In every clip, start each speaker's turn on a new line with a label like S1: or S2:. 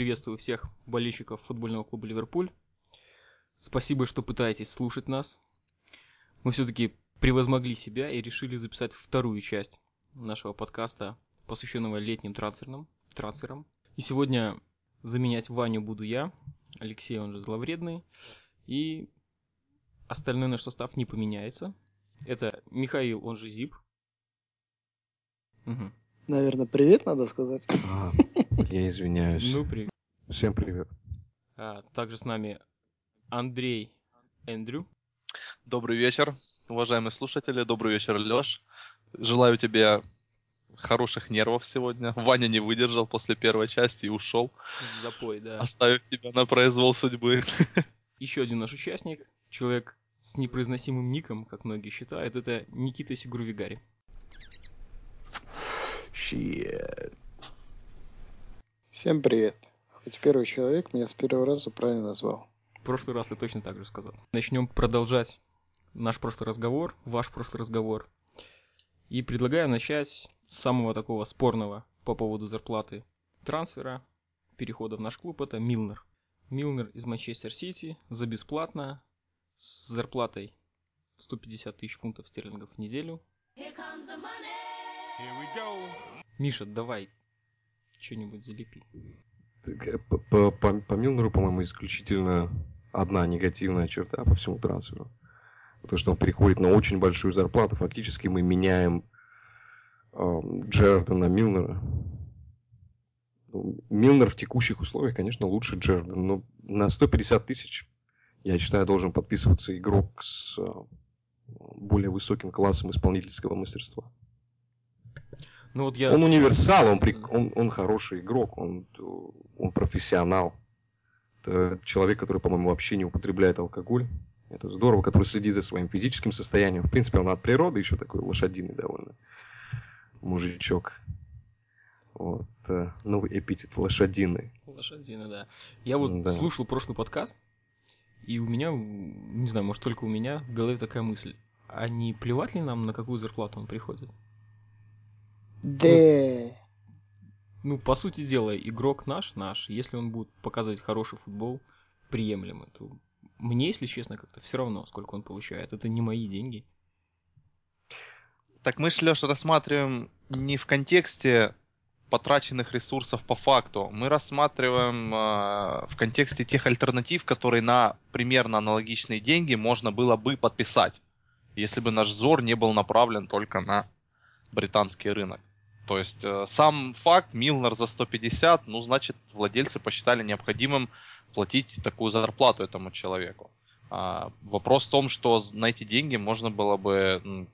S1: приветствую всех болельщиков футбольного клуба «Ливерпуль». Спасибо, что пытаетесь слушать нас. Мы все-таки превозмогли себя и решили записать вторую часть нашего подкаста, посвященного летним трансферным, трансферам. И сегодня заменять Ваню буду я, Алексей, он же зловредный, и остальной наш состав не поменяется. Это Михаил, он же Зип.
S2: Угу. Наверное, привет надо сказать.
S3: А, я извиняюсь.
S1: Ну, привет.
S3: Всем привет.
S1: А, также с нами Андрей Эндрю.
S4: Добрый вечер, уважаемые слушатели. Добрый вечер, Леш. Желаю тебе хороших нервов сегодня. Ваня не выдержал после первой части и ушел.
S1: Запой, да.
S4: Оставив тебя на произвол судьбы.
S1: Еще один наш участник, человек с непроизносимым ником, как многие считают, это Никита Сигурвигари.
S2: Shit. Всем привет. Хоть первый человек меня с первого раза правильно назвал.
S1: В прошлый раз ты точно так же сказал. Начнем продолжать наш прошлый разговор, ваш прошлый разговор. И предлагаю начать с самого такого спорного по поводу зарплаты трансфера, перехода в наш клуб, это Милнер. Милнер из Манчестер Сити за бесплатно, с зарплатой 150 тысяч фунтов стерлингов в неделю. Миша, давай что-нибудь залепи.
S3: Э, по, по, по, по Милнеру, по-моему, исключительно одна негативная черта по всему трансферу. То, что он переходит на очень большую зарплату. Фактически мы меняем э, Джердана Милнера. Ну, Милнер в текущих условиях, конечно, лучше Джердана, но на 150 тысяч, я считаю, должен подписываться игрок с э, более высоким классом исполнительского мастерства. Ну, вот я... Он универсал, он, при... он, он хороший игрок, он, он профессионал. Это человек, который, по-моему, вообще не употребляет алкоголь. Это здорово, который следит за своим физическим состоянием. В принципе, он от природы еще такой лошадиный довольно. Мужичок. Вот. Э, новый эпитет лошадиный.
S1: Лошадиный, да. Я вот да. слушал прошлый подкаст, и у меня, не знаю, может только у меня в голове такая мысль. А не плевать ли нам, на какую зарплату он приходит?
S2: Да.
S1: Ну, ну, по сути дела, игрок наш, наш. Если он будет показывать хороший футбол, приемлемый, то мне, если честно, как-то все равно, сколько он получает. Это не мои деньги.
S4: Так мы же, Леша, рассматриваем не в контексте потраченных ресурсов по факту. Мы рассматриваем э, в контексте тех альтернатив, которые на примерно аналогичные деньги можно было бы подписать, если бы наш взор не был направлен только на британский рынок. То есть э, сам факт Милнер за 150, ну, значит, владельцы посчитали необходимым платить такую зарплату этому человеку. А, вопрос в том, что на эти деньги можно было бы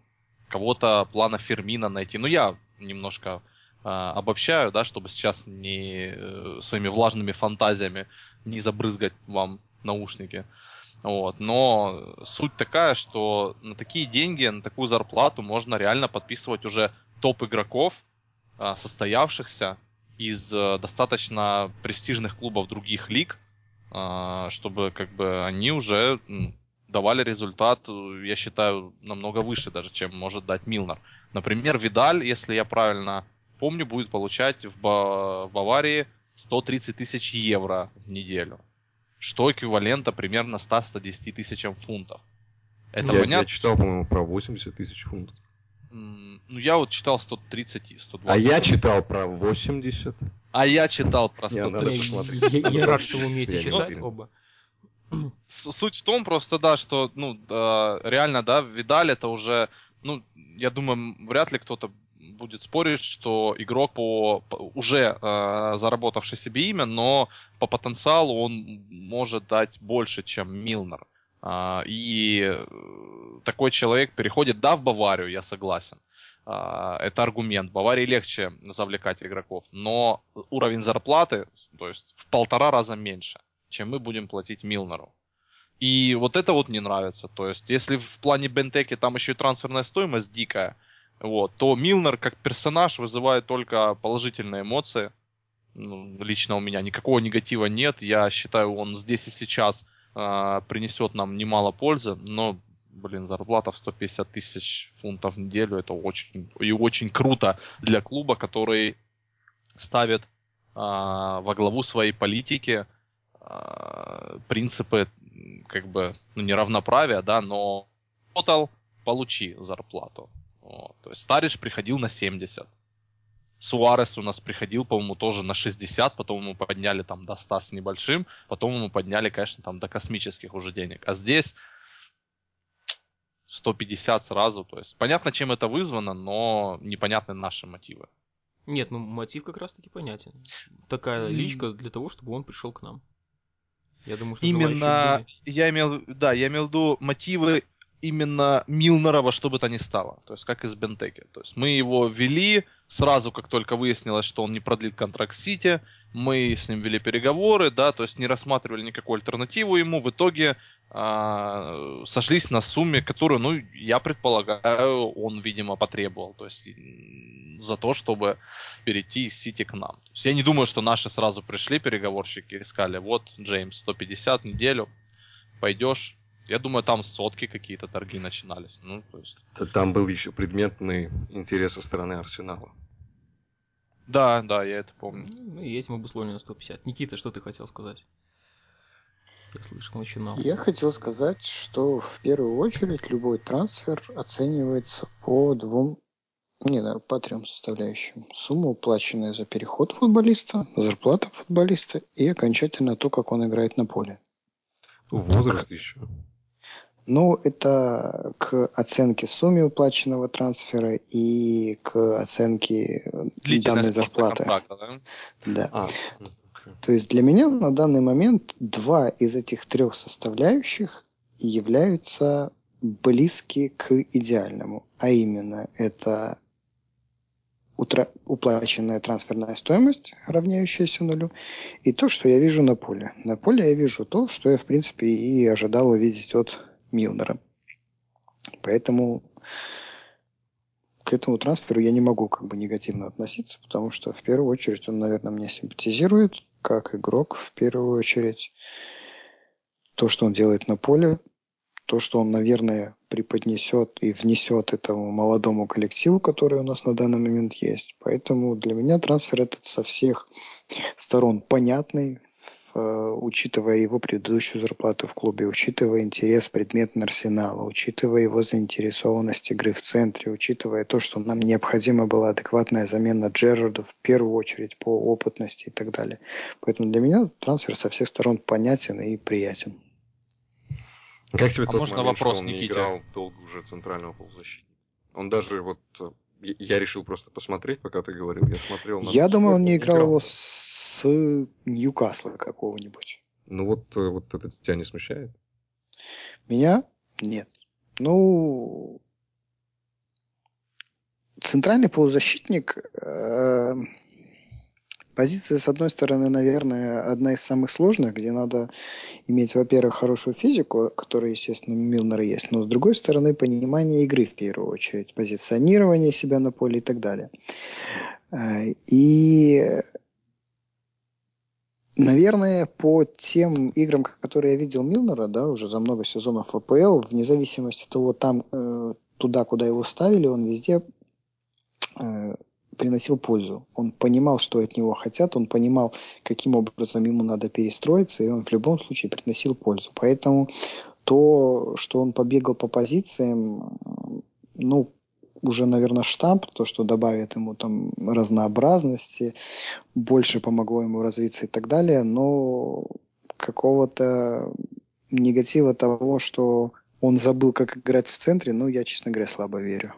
S4: кого-то плана Фермина найти. Ну, я немножко а, обобщаю, да, чтобы сейчас не э, своими влажными фантазиями не забрызгать вам наушники. Вот. Но суть такая, что на такие деньги, на такую зарплату можно реально подписывать уже топ игроков, состоявшихся из э, достаточно престижных клубов других лиг, а, чтобы как бы они уже давали результат, я считаю, намного выше даже, чем может дать Милнер. Например, Видаль, если я правильно помню, будет получать в Баварии 130 тысяч евро в неделю, что эквивалента примерно 100-110 тысячам фунтов.
S3: Это я, понятно? Я читал, по-моему, про 80 тысяч фунтов.
S4: Ну, я вот читал 130 и 120.
S3: А я читал про 80.
S4: А я читал про 130.
S1: Я, я рад, что вы умеете читать оба.
S4: Суть в том просто, да, что, ну, реально, да, Видаль это уже, ну, я думаю, вряд ли кто-то будет спорить, что игрок по, по уже э, заработавший себе имя, но по потенциалу он может дать больше, чем Милнер. А, и э, такой человек переходит, да, в Баварию, я согласен. А, это аргумент. Баварии легче завлекать игроков, но уровень зарплаты, то есть в полтора раза меньше, чем мы будем платить Милнеру. И вот это вот не нравится. То есть, если в плане Бентеки там еще и трансферная стоимость дикая, вот, то Милнер как персонаж вызывает только положительные эмоции. Ну, лично у меня никакого негатива нет. Я считаю, он здесь и сейчас э, принесет нам немало пользы, но, блин, зарплата в 150 тысяч фунтов в неделю это очень и очень круто для клуба, который ставит а, во главу своей политики а, принципы как бы ну, неравноправия, да, но работал, получи зарплату. Вот. То есть Старич приходил на 70. Суарес у нас приходил, по-моему, тоже на 60, потом ему подняли там до 100 с небольшим, потом ему подняли, конечно, там до космических уже денег. А здесь 150 сразу, то есть понятно, чем это вызвано, но непонятны наши мотивы.
S1: Нет, ну мотив как раз-таки понятен. Такая личка для того, чтобы он пришел к нам. Я думаю, что
S4: Именно, я имел, да, я имел в виду мотивы именно Милнера во что бы то ни стало. То есть как из Бентеки. То есть мы его ввели сразу, как только выяснилось, что он не продлит контракт с Сити. Мы с ним вели переговоры, да, то есть не рассматривали никакую альтернативу ему. В итоге э, сошлись на сумме, которую, ну, я предполагаю, он, видимо, потребовал. То есть за то, чтобы перейти из Сити к нам. То есть я не думаю, что наши сразу пришли переговорщики и сказали, вот, Джеймс, 150 неделю, пойдешь, я думаю, там сотки какие-то торги начинались. Ну, то есть...
S3: Там был еще предметный интерес со стороны Арсенала.
S4: Да, да, я это помню.
S1: Ну, и этим обусловлено 150. Никита, что ты хотел сказать? Я слышал, начинал.
S2: Я хотел сказать, что в первую очередь любой трансфер оценивается по двум, не, наверное, по трем составляющим. Сумма, уплаченная за переход футболиста, зарплата футболиста и окончательно то, как он играет на поле.
S3: Возраст еще.
S2: Ну, это к оценке суммы уплаченного трансфера и к оценке данной зарплаты.
S4: да?
S2: Да.
S3: А,
S2: То есть для меня на данный момент два из этих трех составляющих являются близки к идеальному. А именно, это утра- уплаченная трансферная стоимость, равняющаяся нулю, и то, что я вижу на поле. На поле я вижу то, что я, в принципе, и ожидал увидеть от Милнера. Поэтому к этому трансферу я не могу как бы негативно относиться, потому что в первую очередь он, наверное, мне симпатизирует, как игрок в первую очередь. То, что он делает на поле, то, что он, наверное, преподнесет и внесет этому молодому коллективу, который у нас на данный момент есть. Поэтому для меня трансфер этот со всех сторон понятный, учитывая его предыдущую зарплату в клубе, учитывая интерес предметный Арсенала, учитывая его заинтересованность игры в центре, учитывая то, что нам необходима была адекватная замена Джерарду в первую очередь по опытности и так далее. Поэтому для меня трансфер со всех сторон понятен и приятен.
S3: Как тебе
S4: А
S3: тот
S4: можно
S3: момент,
S4: вопрос,
S3: что он не
S4: Никите?
S3: играл долго уже центрального полузащитника? Он даже вот... я- решил просто посмотреть, пока ты говорил. Я смотрел на...
S2: Я думаю, он не играл его с Ньюкасла какого-нибудь.
S3: Ну вот, э, вот это тебя не смущает?
S2: Меня? Нет. Ну, центральный полузащитник э, позиция, с одной стороны, наверное, одна из самых сложных, где надо иметь, во-первых, хорошую физику, которая, естественно, у Милнера есть, но с другой стороны, понимание игры в первую очередь, позиционирование себя на поле и так далее. Э, И Наверное, по тем играм, которые я видел Милнера, да, уже за много сезонов АПЛ, вне зависимости от того, там, э, туда, куда его ставили, он везде э, приносил пользу. Он понимал, что от него хотят, он понимал, каким образом ему надо перестроиться, и он в любом случае приносил пользу. Поэтому то, что он побегал по позициям, ну, уже, наверное, штамп, то, что добавит ему там разнообразности, больше помогло ему развиться и так далее, но какого-то негатива того, что он забыл, как играть в центре, ну, я, честно говоря, слабо верю.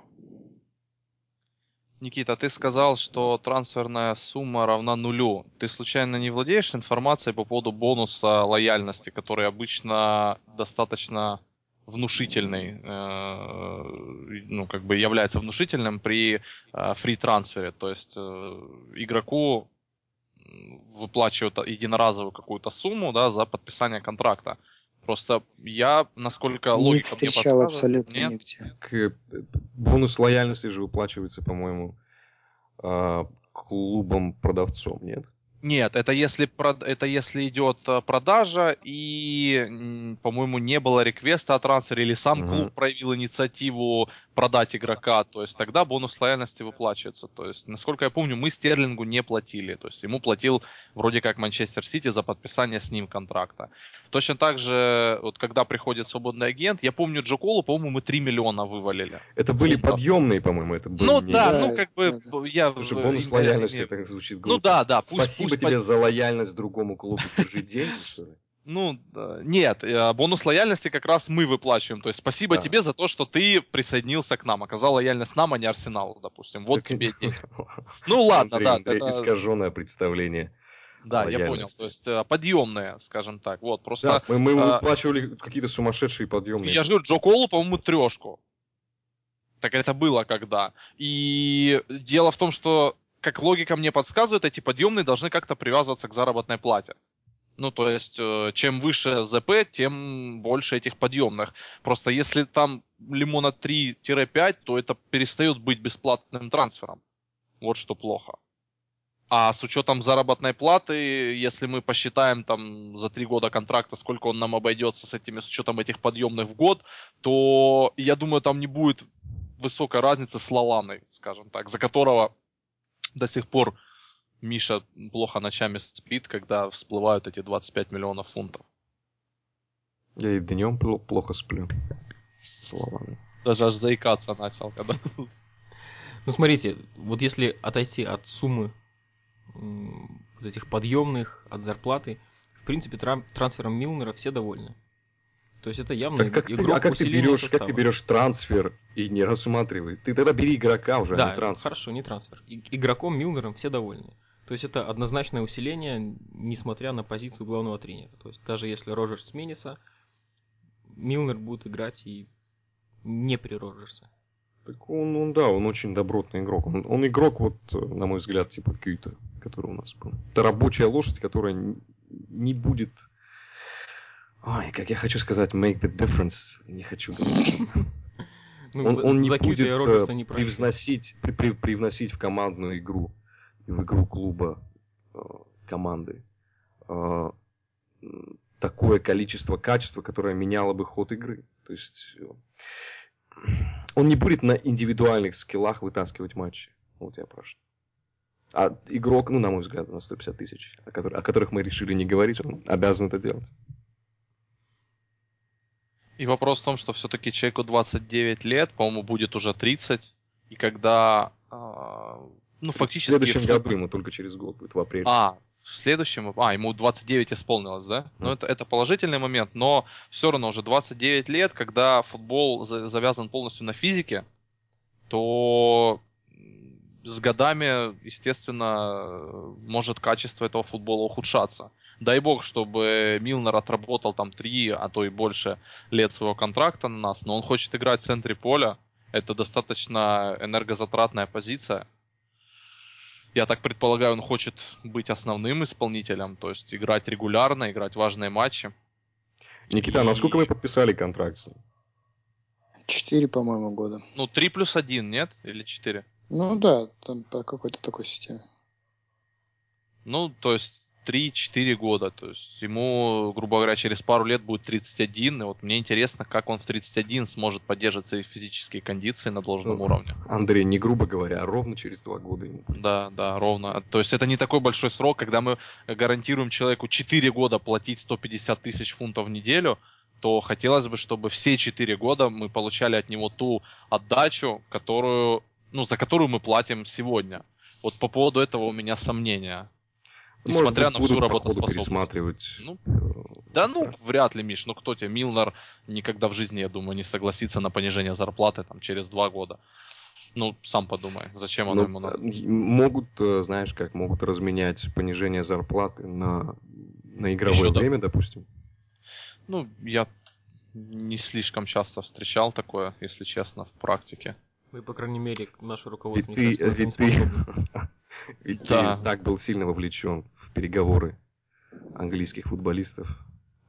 S4: Никита, ты сказал, что трансферная сумма равна нулю. Ты случайно не владеешь информацией по поводу бонуса лояльности, который обычно достаточно внушительный, э, ну, как бы является внушительным при э, фри-трансфере. То есть э, игроку выплачивают единоразовую какую-то сумму, да, за подписание контракта. Просто я, насколько
S2: не
S4: логика мне
S2: встречал
S4: подсказывает,
S2: абсолютно
S4: нет,
S2: нигде.
S3: К- Бонус лояльности же выплачивается, по-моему, а, клубом-продавцом, нет?
S4: Нет, это если, это если идет э, продажа и, по-моему, не было реквеста о трансфере, или сам
S3: Мгм.
S4: клуб проявил инициативу продать игрока, то есть тогда бонус лояльности выплачивается. То есть, насколько я помню, мы Стерлингу не платили. То есть ему платил вроде как Манчестер Сити за подписание с ним контракта. Точно так же, вот когда приходит свободный агент, я помню Джоколу, по-моему, мы 3 миллиона вывалили.
S3: Это были
S4: Фунтов.
S3: подъемные, по-моему, это были.
S4: Ну
S3: не-
S4: да,
S2: Да,
S4: ну как бы
S2: да,
S4: я... В-
S3: бонус лояльности, это звучит глупо.
S4: Ну да, да, пусть,
S3: Спасибо
S4: пусть
S3: тебе
S4: под-
S3: за лояльность другому клубу, держи деньги, что ли?
S4: Ну, нет, э, бонус лояльности как раз мы выплачиваем. То есть спасибо
S3: Да.
S4: тебе за то, что ты присоединился к нам, оказал лояльность нам, а не Арсеналу, допустим. Вот
S3: Так-
S4: тебе деньги. Ну ладно,
S3: Андрей,
S4: да,
S3: Андрей,
S4: это-
S3: искаженное представление.
S4: да, я понял. То есть э, подъемные, скажем так. Вот, просто
S3: Да, мы, мы
S4: а,
S3: выплачивали какие-то сумасшедшие подъемные.
S4: я же говорю, Джо Колу, по-моему, трешку. Так это было когда. И дело в том, что, как логика мне подсказывает, эти подъемные должны как-то привязываться к заработной плате. Ну, то есть, э, чем выше ЗП, тем больше этих подъемных. Просто если там лимона 3-5, то это перестает быть бесплатным трансфером. Вот что плохо. А с учетом заработной платы, если мы посчитаем там за три года контракта, сколько он нам обойдется с этими, с учетом этих подъемных в год, то я думаю, там не будет высокой разницы с Лаланой, скажем так, за которого до сих пор Миша плохо ночами спит, когда всплывают эти 25 миллионов фунтов.
S3: Я и днем пл- плохо сплю. Словами.
S4: Даже аж заикаться начал, когда...
S1: Ну, смотрите, вот если отойти от суммы вот этих подъемных, от зарплаты, в принципе, трансфером Милнера все довольны. То есть это явно
S3: Так как ты,
S1: игрок
S3: а как ты, берешь, как ты
S1: состава.
S3: берешь трансфер и не рассматривай? Ты тогда бери игрока уже, а
S1: Да,
S3: не трансфер.
S1: хорошо, не трансфер. И- Игроком Милнером все довольны. То есть это однозначное усиление, несмотря на позицию главного тренера. То есть даже если Роджерс сменится, Милнер будет играть и не при Роджерсе.
S3: Так он, он, да, он очень добротный игрок. Он, он игрок, вот, на мой взгляд, типа Кьюита, который у нас был. Это рабочая лошадь, которая не будет... Ой, как я хочу сказать, make the difference. Не хочу говорить.
S1: Ну,
S3: он,
S1: за,
S3: он не будет э,
S1: Роджерса не проигрывает.
S3: привносить, при- при- привносить в командную игру, в игру клуба э, команды э, такое количество качества, которое меняло бы ход игры. То есть он не будет на индивидуальных скиллах вытаскивать матчи. Вот я про что. А игрок, ну, на мой взгляд, на 150 тысяч, о, о которых мы решили не говорить, он обязан это делать.
S4: И вопрос в том, что все-таки человеку 29 лет, по-моему, будет уже 30, и когда, а, ну,
S3: в
S4: фактически...
S3: следующем
S4: в-
S3: году ему только через год будет, в апреле.
S4: А, в следующем... А, ему 29 исполнилось, да? Ну,
S3: Мгм.
S4: это, это положительный момент, но все равно уже 29 лет, когда футбол за- завязан полностью на физике, то с годами, естественно, может качество этого футбола ухудшаться. Дай бог, чтобы Милнер отработал там 3, а то и больше лет своего контракта на нас, но он хочет играть в центре поля. Это достаточно энергозатратная позиция. Я так предполагаю, он хочет быть основным исполнителем, то есть играть регулярно, играть важные матчи.
S3: Никита,
S4: и-
S3: насколько мы подписали контракт с ним?
S2: Четыре, по-моему, года.
S4: Ну, 3 плюс 1, нет? Или 4?
S2: Ну да, там по какой-то такой системе.
S4: Ну, то есть 3-4 года. То есть ему, грубо говоря, через пару лет будет 31. И вот мне интересно, как он в 31 сможет поддерживать свои физические кондиции на должном
S3: Ну,
S4: уровне.
S3: Андрей, не грубо говоря, а ровно через два года ему.
S4: Да, да, ровно. То есть это не такой большой срок, когда мы гарантируем человеку 4 года платить 150 тысяч фунтов в неделю, то хотелось бы, чтобы все 4 года мы получали от него ту отдачу, которую, ну, за которую мы платим сегодня. Вот по поводу этого у меня сомнения.
S3: Может
S4: Несмотря
S3: быть,
S4: на всю работоспособность.
S3: пересматривать.
S4: Ну,
S3: э,
S4: Да ну, вряд ли, Миш. Ну кто тебе? Милнер никогда в жизни, я думаю, не согласится на понижение зарплаты там через два года. Ну, сам подумай, зачем оно
S3: ну,
S4: ему надо?
S3: э, могут, э, знаешь как, могут разменять понижение зарплаты на, на игровое
S4: да.
S3: время, допустим.
S4: Ну, я не слишком часто встречал такое, если честно, в практике.
S1: И, по крайней мере, наше
S3: Ведь
S1: руководство,
S3: ты,
S1: мне кажется,
S3: ведь ты,
S1: способно.
S3: ведь ты
S4: Да.
S3: так был сильно вовлечен в переговоры английских футболистов.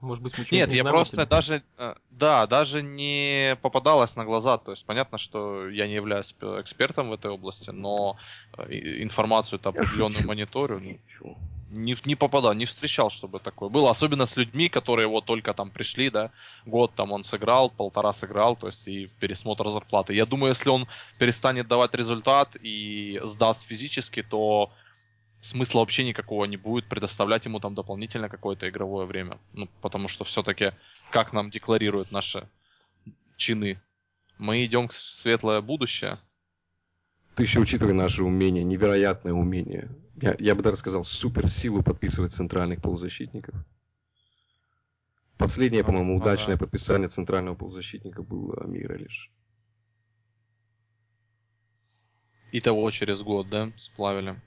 S1: Может быть, мы
S4: Нет,
S1: не
S4: я просто
S1: тебе?
S4: даже, э, да, даже не попадалось на глаза. То есть понятно, что я не являюсь экспертом в этой области, но э, информацию-то определенную мониторю. ну? Не, не попадал, не встречал, чтобы такое было. Особенно с людьми, которые вот только там пришли, да, год там он сыграл, полтора сыграл, то есть и пересмотр зарплаты. Я думаю, если он перестанет давать результат и сдаст физически, то смысла вообще никакого не будет предоставлять ему там дополнительно какое-то игровое время. Ну, потому что все-таки, как нам декларируют наши чины, мы идем в светлое будущее.
S3: Ты еще учитывай наши умения, невероятное умение. Я, я бы даже сказал, суперсилу подписывать центральных полузащитников. Последнее, по-моему, удачное
S4: ага.
S3: подписание центрального полузащитника было Амира лишь.
S4: И того через год, да, сплавили.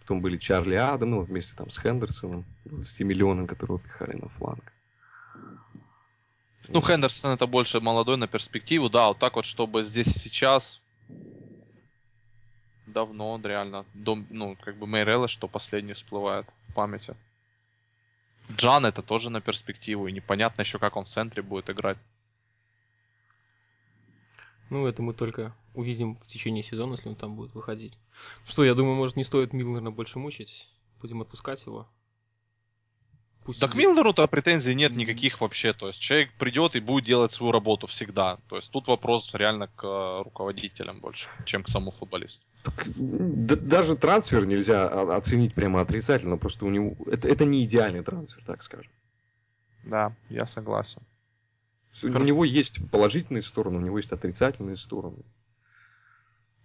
S3: Потом были Чарли Адам, ну, вместе там с Хендерсоном, 20 миллионов, которого пихали на фланг.
S4: Ну, Хендерсон это больше молодой на перспективу, да, вот так вот, чтобы здесь и сейчас давно, реально, до, ну, как бы Мейрелла, что последний всплывает в памяти. Джан это тоже на перспективу, и непонятно еще, как он в центре будет играть.
S1: Ну, это мы только увидим в течение сезона, если он там будет выходить. Что, я думаю, может, не стоит Милнера больше мучить. Будем отпускать его. Пусть
S4: Да к. Милнеру-то претензий нет никаких вообще. То есть человек придет и будет делать свою работу всегда. То есть тут вопрос реально к э, руководителям больше, чем к самому футболисту.
S3: Так, да- даже трансфер нельзя о- оценить прямо отрицательно, просто у него... Это, это не идеальный трансфер, так скажем.
S4: Да, я согласен.
S3: У него есть положительные стороны, у него есть отрицательные стороны.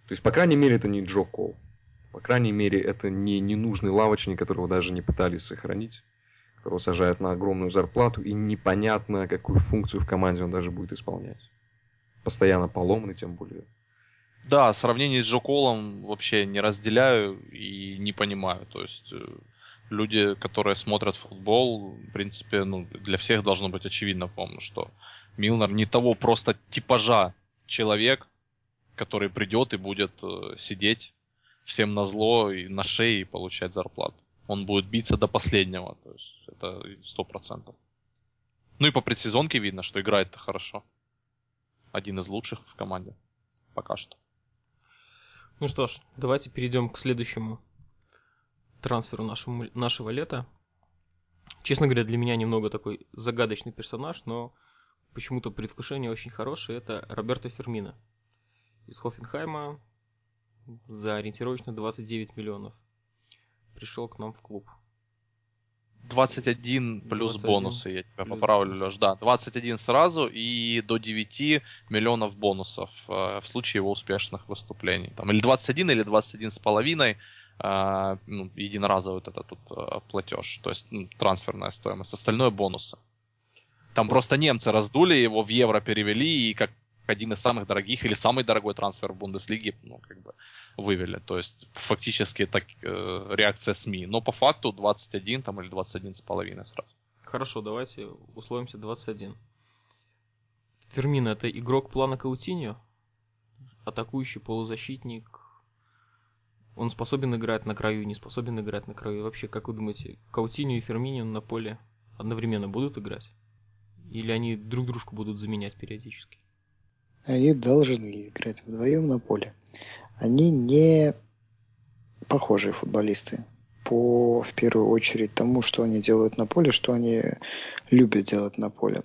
S3: То есть, по крайней мере, это не Джо Кол. По крайней мере, это не ненужный лавочник, которого даже не пытались сохранить, которого сажают на огромную зарплату, и непонятно, какую функцию в команде он даже будет исполнять. Постоянно поломанный, тем более.
S4: Да, сравнение с Джо Колом вообще не разделяю и не понимаю. То есть э, люди, которые смотрят футбол, в принципе, ну, для всех должно быть очевидно, по-моему, что Милнер не того просто типажа человек, который придет и будет э, сидеть всем на зло и на шее и получать зарплату. Он будет биться до последнего, то есть это сто процентов. Ну и по предсезонке видно, что играет-то хорошо. Один из лучших в команде. Пока что.
S1: Ну что ж, давайте перейдем к следующему трансферу нашему, нашего лета. Честно говоря, для меня немного такой загадочный персонаж, но почему-то предвкушение очень хорошее. Это Роберто Фермино из Хофенхайма за ориентировочно 29 миллионов. Пришел к нам в клуб.
S4: 21 плюс
S1: 21
S4: бонусы, я тебя
S1: плюс
S4: поправлю. Леш. Да, 21 сразу и до 9 миллионов бонусов э, в случае его успешных выступлений. Там, или 21, или 21 с половиной э, ну, единоразовый вот этот тут э, платеж, то есть ну, трансферная стоимость. Остальное бонусы. Там просто немцы раздули его, в евро перевели, и как один из самых дорогих или самый дорогой трансфер в Бундеслиге, ну, как бы, вывели. То есть, фактически, так, э, реакция СМИ. Но по факту 21 там, или 21 с половиной сразу.
S1: Хорошо, давайте условимся 21. Фермино это игрок плана Каутиньо, атакующий полузащитник. Он способен играть на краю, не способен играть на краю. И вообще, как вы думаете, Каутиньо и Ферминио на поле одновременно будут играть? Или они друг дружку будут заменять периодически?
S2: Они должны играть вдвоем на поле. Они не похожие футболисты по, в первую очередь, тому, что они делают на поле, что они любят делать на поле.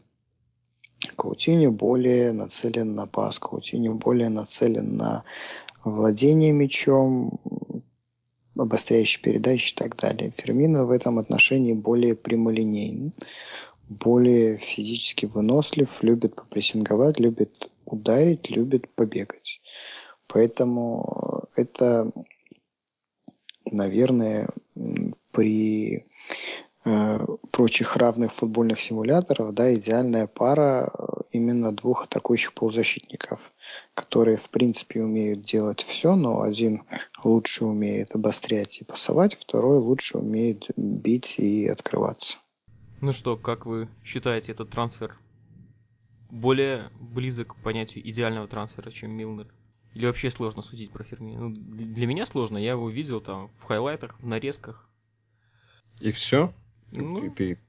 S2: Каутиньо более нацелен на пас, Каутиньо более нацелен на владение мячом, обостряющие передачи и так далее. Фермино в этом отношении более прямолинейный, более физически вынослив, любит попрессинговать, любит ударить, любит побегать. Поэтому это, наверное, при э, прочих равных футбольных симуляторах, да, идеальная пара э, именно двух атакующих полузащитников, которые, в принципе, умеют делать все, но один лучше умеет обострять и пасовать, второй лучше умеет бить и открываться.
S1: Ну что, как вы считаете этот трансфер более близок к понятию идеального трансфера, чем Милнер? Или вообще сложно судить про Фермино? Ну, для меня сложно, я его видел там в хайлайтах, в нарезках.
S3: И все?
S1: Ну,
S3: ты,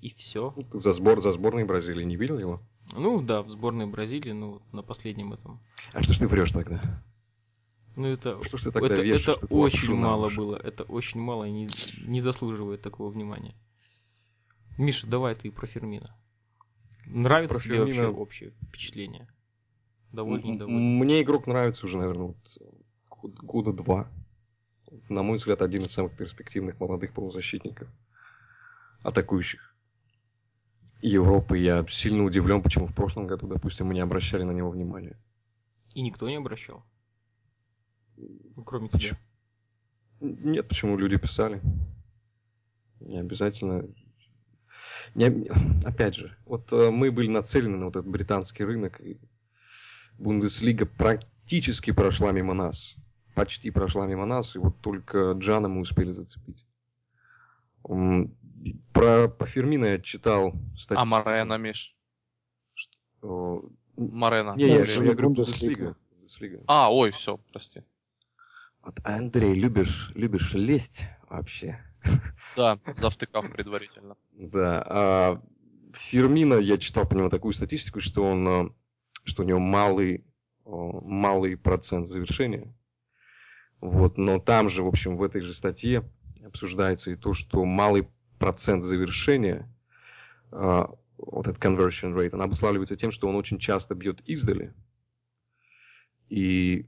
S1: и все.
S3: за, сбор, за сборной Бразилии не видел его?
S1: Ну да, в сборной Бразилии, ну, на последнем этом.
S3: А что ж ты врешь тогда?
S1: Ну это,
S3: Что ж ты тогда
S1: это,
S3: вешаешь
S1: это очень мало
S3: уши?
S1: было. Это очень мало и не, не заслуживает такого внимания. Миша, давай ты про Фермина. Нравится
S3: Про
S1: тебе
S3: Фермина-
S1: вообще общее впечатление? Доволен,
S3: М-
S1: недоволен?
S3: Мне игрок нравится уже, наверное, вот, год- года два. На мой взгляд, один из самых перспективных молодых полузащитников, атакующих Европы. Я сильно удивлен, почему в прошлом году, допустим, мы не обращали на него внимания.
S1: И никто не обращал? Ну, кроме
S3: Почему?
S1: тебя.
S3: Нет, почему люди писали. Не обязательно. Не Опять же, вот э, мы были нацелены на вот этот британский рынок, и Бундеслига практически прошла мимо нас. Почти прошла мимо нас, и вот только Джана мы успели зацепить. Про по Фермино я читал статистику.
S4: А Морена, Миш?
S3: О,
S4: Морена.
S3: Не, я, я, я говорю
S2: Бундеслига.
S3: Бундеслига. Бундеслига.
S4: А, ой, все, прости.
S3: Вот, Андрей, любишь, любишь лезть вообще?
S4: Да, завтыкав предварительно.
S3: Да. А Фермина, я читал по нему такую статистику, что он, э, что у него малый, э, малый процент завершения. Вот. Но там же, в общем, в этой же статье обсуждается и то, что малый процент завершения, э, вот этот conversion rate, он обуславливается тем, что он очень часто бьет издали. И,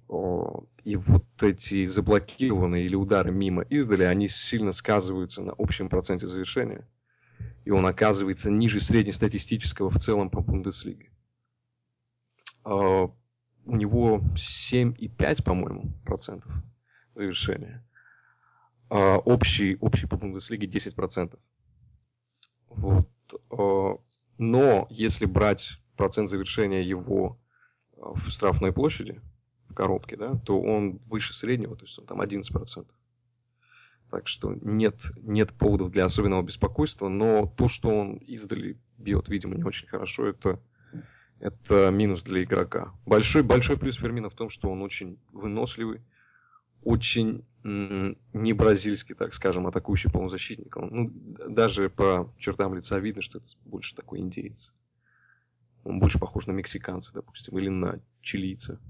S3: и вот эти заблокированные или удары мимо издали, они сильно сказываются на общем проценте завершения. И он оказывается ниже среднестатистического в целом по Бундеслиге. А, У него 7,5, по-моему, процентов завершения. А Общий, общий по Бундеслиге 10 процентов. Вот. а, Но если брать процент завершения его а, в штрафной площади, в коробке, да, то он выше среднего, то есть он там 11%. Так что нет, нет поводов для особенного беспокойства, но то, что он издали бьет, видимо, не очень хорошо, это, это минус для игрока. Большой, большой плюс Фермина в том, что он очень выносливый, очень не бразильский, так скажем, атакующий полузащитник. Он, ну, даже по чертам лица видно, что это больше такой индеец. Он больше похож на мексиканца, допустим, или на чилийца.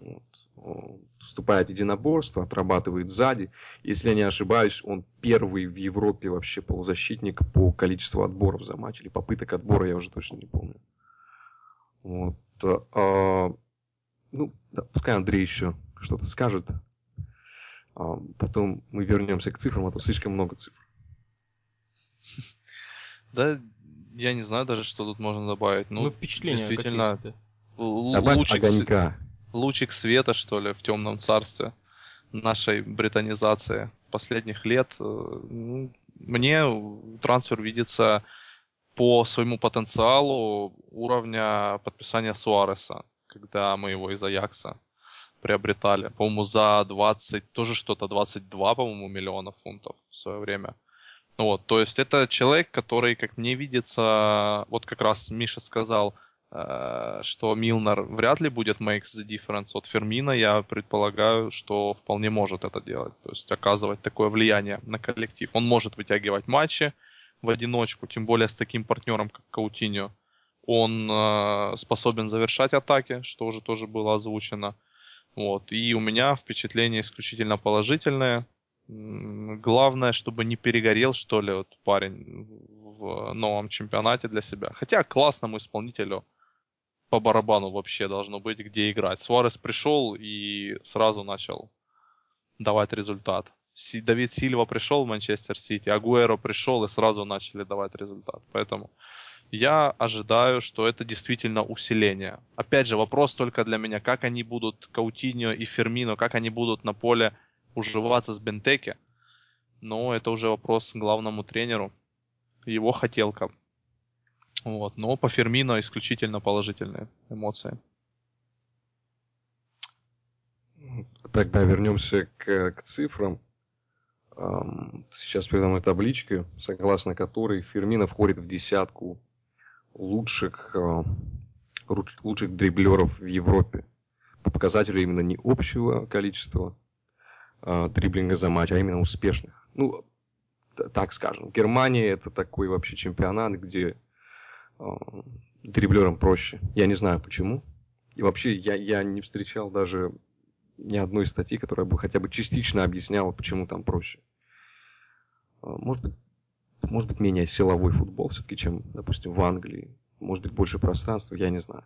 S3: Вот. Он вступает в единоборство, отрабатывает сзади. Если я не ошибаюсь, он первый в Европе вообще полузащитник по количеству отборов за матч. Или попыток отбора, я уже точно не помню. Вот. а, ну, да, пускай Андрей еще что-то скажет. А, потом мы вернемся к цифрам, а то слишком много цифр.
S4: Да, я не знаю даже, что тут можно добавить.
S1: Ну,
S4: Ну,
S1: впечатление
S4: действительно,
S3: Добавь
S4: лучик, с-
S3: огонька.
S4: лучик света, что ли, в темном царстве нашей британизации последних лет. Э, ну, Мне трансфер видится по своему потенциалу уровня подписания Суареса, когда мы его из Аякса приобретали. По-моему, за 20, тоже что-то 22, по-моему, миллиона фунтов в свое время. Вот, то есть это человек, который, как мне видится, вот как раз Миша сказал, э, что Милнер вряд ли будет makes the difference от Фермина, я предполагаю, что вполне может это делать, то есть оказывать такое влияние на коллектив. Он может вытягивать матчи в одиночку, тем более с таким партнером, как Каутиньо. Он э, способен завершать атаки, что уже тоже было озвучено. Вот. И у меня впечатление исключительно положительное. Главное, чтобы не перегорел, что ли, вот парень в новом чемпионате для себя. Хотя классному исполнителю по барабану вообще должно быть, где играть. Суарес пришел и сразу начал давать результат. Давид Сильва пришел в Манчестер Сити, Агуэро пришел и сразу начали давать результат. Поэтому я ожидаю, что это действительно усиление. Опять же, вопрос только для меня, как они будут, Каутиньо и Фермино, как они будут на поле уживаться с Бентеке. Но это уже вопрос главному тренеру, его хотелка. Вот. Но по Фермино исключительно положительные эмоции.
S3: Тогда вернемся к, к цифрам. Сейчас передо мной табличка, согласно которой Фермина входит в десятку лучших, а, лучших дриблеров в Европе. По показателю именно не общего количества а, дриблинга за матч, а именно успешных. Ну, так скажем. Германия это такой вообще чемпионат, где а, дриблерам проще. Я не знаю почему. И вообще я, я не встречал даже ни одной статьи, которая бы хотя бы частично объясняла, почему там проще. А, может быть, может быть, менее силовой футбол все-таки, чем, допустим, в Англии. Может быть, больше пространства, я не знаю.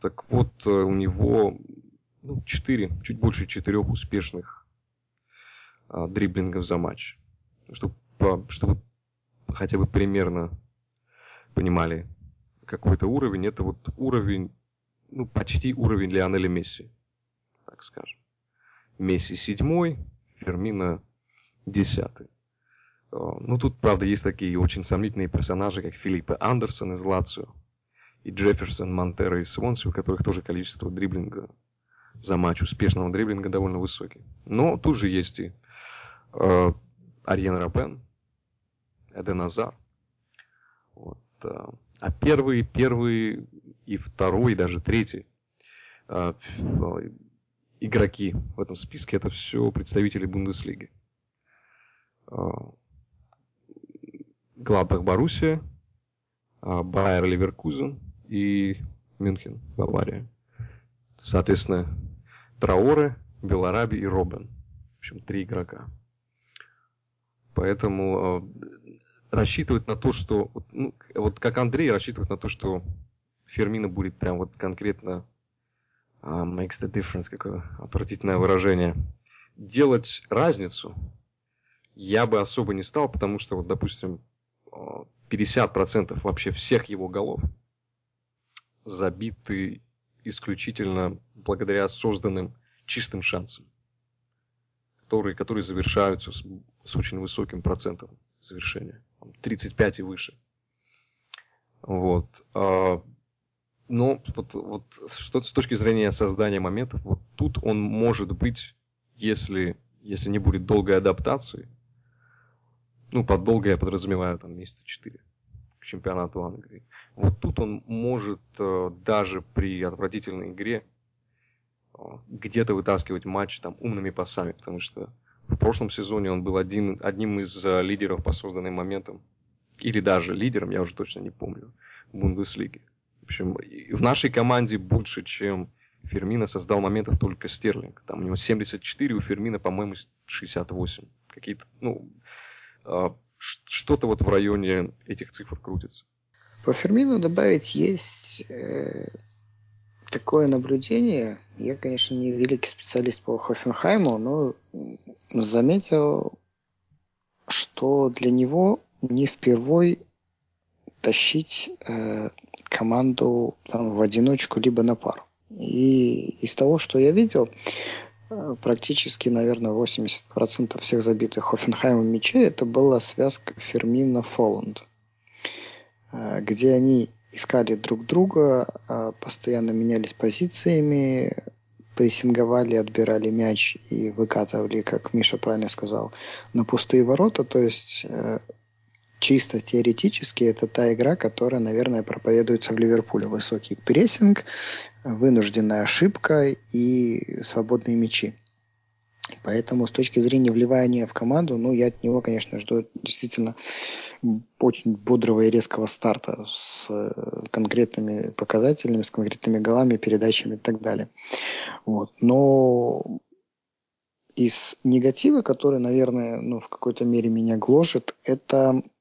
S3: Так вот, э, у него ну, 4, чуть больше четырех успешных а, дриблингов за матч. Чтобы, чтобы хотя бы примерно понимали какой-то уровень, это вот уровень, ну, почти уровень Лионеля Месси, скажем. Месси седьмой, Фермина десятый. А, ну, тут, правда, есть такие очень сомнительные персонажи, как Филиппе Андерсон из Лацио и Джефферсон, Монтера из Свонси, у которых тоже количество дриблинга за матч, успешного дриблинга довольно высокий. Но тут же есть и э, Ариен Рапен, Эден Азар. Вот, э, а первый, первый и второй, и даже третий э, игроки в этом списке это все представители Бундеслиги. Э, Гладбах Боруссия, Байер Ливеркузен и Мюнхен, Бавария. Соответственно, Траоре, Белараби и Робин. В общем, три игрока. Поэтому э, рассчитывать на то, что... Ну, вот как Андрей рассчитывает на то, что Фермина будет прям вот конкретно uh, makes the difference, какое отвратительное выражение. Делать разницу я бы особо не стал, потому что, вот, допустим, 50% вообще всех его голов забиты исключительно благодаря созданным чистым шансам, которые, которые завершаются с, с очень высоким процентом завершения, 35 и выше. Вот. Но вот, вот что с точки зрения создания моментов, вот тут он может быть, если, если не будет долгой адаптации, ну, под долгой я подразумеваю там месяца 4 к чемпионату Англии. Вот тут он может э, даже при отвратительной игре э, где-то вытаскивать матч там умными пасами, потому что в прошлом сезоне он был один, одним из э, лидеров по созданным моментам, или даже лидером, я уже точно не помню, в Бундеслиге. В общем, в нашей команде больше, чем Фермина создал моментов только Стерлинг. Там у него 74, у Фермина, по-моему, 68. Какие-то, ну, а, что-то вот в районе этих цифр крутится.
S2: По Фермину добавить есть э, такое наблюдение. Я, конечно, не великий специалист по Хофенхайму, но заметил, что для него не впервой тащить э, команду там, в одиночку либо на пару. И из того, что я видел, Э, практически, наверное, 80% всех забитых Хофенхаймом мячей это была связка Фермина-Фолланд, э, где они искали друг друга, э, постоянно менялись позициями, прессинговали, отбирали мяч и выкатывали, как Миша правильно сказал, на пустые ворота. То есть чисто теоретически это та игра, которая, наверное, проповедуется в Ливерпуле. Высокий прессинг, вынужденная ошибка и свободные мячи. Поэтому с точки зрения вливания в команду, ну, я от него, конечно, жду действительно очень бодрого и резкого старта с конкретными показателями, с конкретными голами, передачами и так далее. Вот. Но из негатива, который, наверное, ну, в какой-то мере меня гложет, это Э,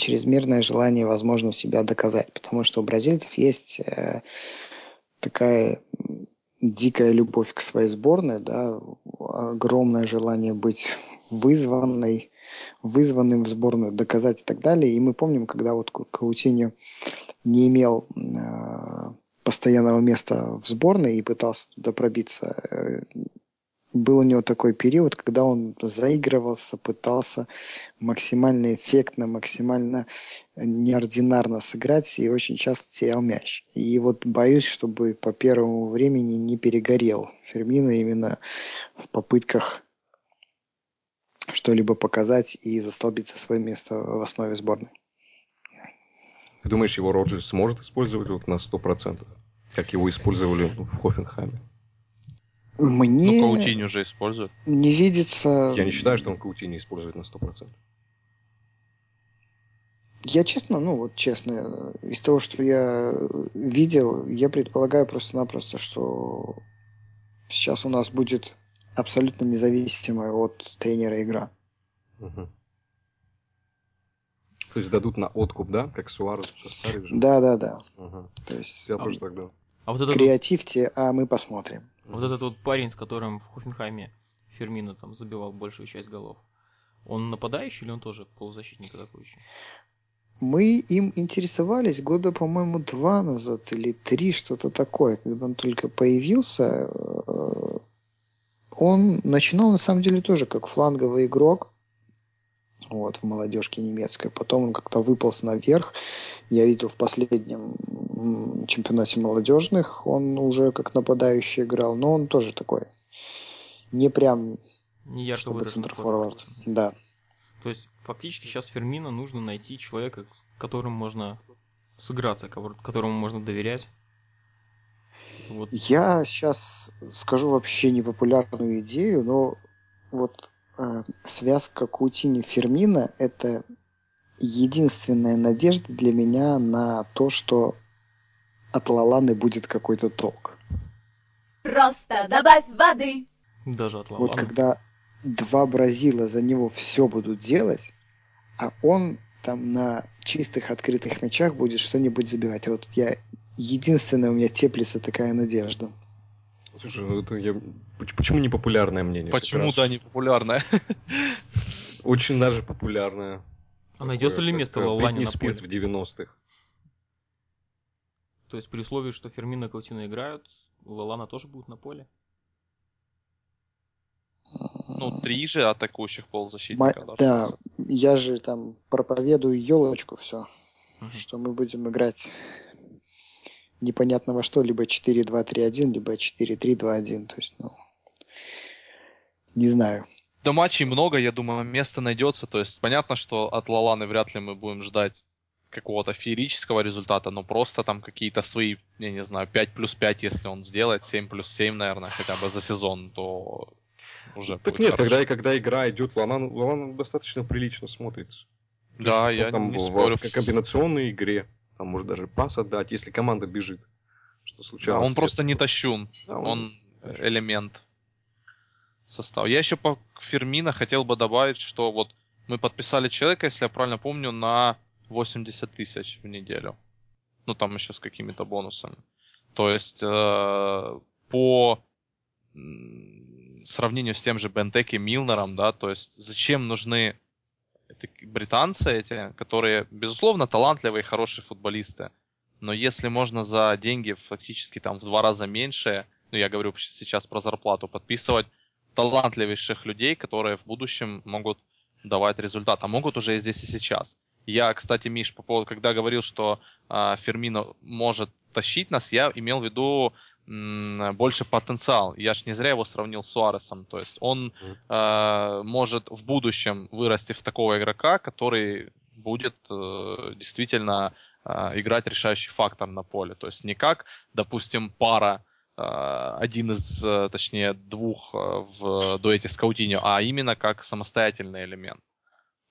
S2: чрезмерное желание, возможно, себя доказать. Потому что у бразильцев есть э, такая дикая любовь к своей сборной, да, огромное желание быть вызванной, вызванным в сборную, доказать и так далее. И мы помним, когда вот Каутиньо не имел э, постоянного места в сборной и пытался туда пробиться, был у него такой период, когда он заигрывался, пытался максимально эффектно, максимально неординарно сыграть и очень часто терял мяч. И вот боюсь, чтобы по первому времени не перегорел Фермина именно в попытках что-либо показать и застолбиться свое место в основе сборной.
S3: Ты думаешь, его Роджерс сможет использовать вот на 100%, как его использовали в Хофенхайме?
S2: Мне...
S4: Ну, Каутини уже используют.
S2: Не видится...
S3: Я не считаю, что он Каутини использует на 100%.
S2: Я честно, ну вот честно, из того, что я видел, я предполагаю просто-напросто, что сейчас у нас будет абсолютно независимая от тренера игра.
S3: Угу. То есть дадут на откуп, да? Как Суарес?
S2: Да, да, да.
S3: Ага.
S2: То есть
S3: Я тоже так думаю.
S1: А вот этот, вот,
S2: креативьте, а мы посмотрим.
S1: вот этот вот парень, с которым в Хофенхайме Фермина там забивал большую часть голов, он нападающий или он тоже полузащитник атакующий?
S2: Мы им интересовались года, по-моему, два назад или три, что-то такое, когда он только появился. э, Он начинал, на самом деле, тоже как фланговый игрок, вот, в молодежке немецкой. Потом он как-то выполз наверх. Я видел в последнем чемпионате молодежных, он уже как нападающий играл, но он тоже такой, не прям,
S1: Не ярко
S2: чтобы центр-форвард.
S1: форвард.
S2: Да.
S1: То есть фактически сейчас Фермина нужно найти человека, с которым можно сыграться, которому можно доверять. Вот.
S2: Я сейчас скажу вообще непопулярную идею, но вот связка Каутини Фермина это единственная надежда для меня на то, что от Лаланы будет какой-то толк.
S5: Просто добавь воды.
S1: Даже от
S2: Вот
S1: Лалана.
S2: когда два Бразила за него все будут делать, а он там на чистых открытых мячах будет что-нибудь забивать. Вот я единственная у меня теплится такая надежда.
S3: Слушай, ну это я... поч- Почему не популярное мнение?
S4: Почему,
S3: раз
S4: да, не популярная?
S3: Очень даже популярное.
S1: А найдется ли место
S3: э,
S1: Лалане
S3: Бритни
S1: на поле?
S3: Спирс в 90-х.
S1: То есть при условии, что Фермина и Каутино играют, Лалана тоже будет на поле?
S4: Ну, три же атакующих
S2: Ма-
S4: полузащитника.
S2: да,
S4: должно быть.
S2: я же там проповедую елочку все,
S1: Мгм.
S2: что мы будем играть непонятно во что, либо 4-2-3-1, либо 4-3-2-1. То есть, ну, не знаю.
S4: До матчей много, я думаю, место найдется. То есть понятно, что от Лаланы вряд ли мы будем ждать какого-то феерического результата, но просто там какие-то свои, я не знаю, 5 плюс 5, если он сделает, 7 плюс 7, наверное, хотя бы за сезон, то уже
S3: Так
S4: будет
S3: нет,
S4: хорошо.
S3: когда, когда игра идет, Ланан, Ланан достаточно прилично смотрится.
S4: Да,
S3: есть,
S4: я
S3: там
S4: не
S3: в-
S4: спорю.
S3: В комбинационной игре, там может даже пас отдать, если команда бежит. Что
S4: Да,
S3: случалось?
S4: он просто не тащун,
S3: Да,
S4: он
S3: тащун.
S4: элемент состава. Я еще по Фермина хотел бы добавить, что вот мы подписали человека, если я правильно помню, на 80 тысяч в неделю. Ну, там еще с какими-то бонусами. То есть, э, по сравнению с тем же Бентеки Милнером, да, то есть, зачем нужны эти британцы эти, которые, безусловно, талантливые, хорошие футболисты, но если можно за деньги фактически там в два раза меньше, ну я говорю сейчас про зарплату, подписывать талантливейших людей, которые в будущем могут давать результат, а могут уже и здесь и сейчас. Я, кстати, Миш, по поводу, когда говорил, что э, Фермино может тащить нас, я имел в виду больше потенциал. Я ж не зря его сравнил с Суаресом. То есть он э, может в будущем вырасти в такого игрока, который будет э, действительно э, играть решающий фактор на поле. То есть не как, допустим, пара э, один из, э, точнее, двух э, в дуэте с Каутиньо, а именно как самостоятельный элемент.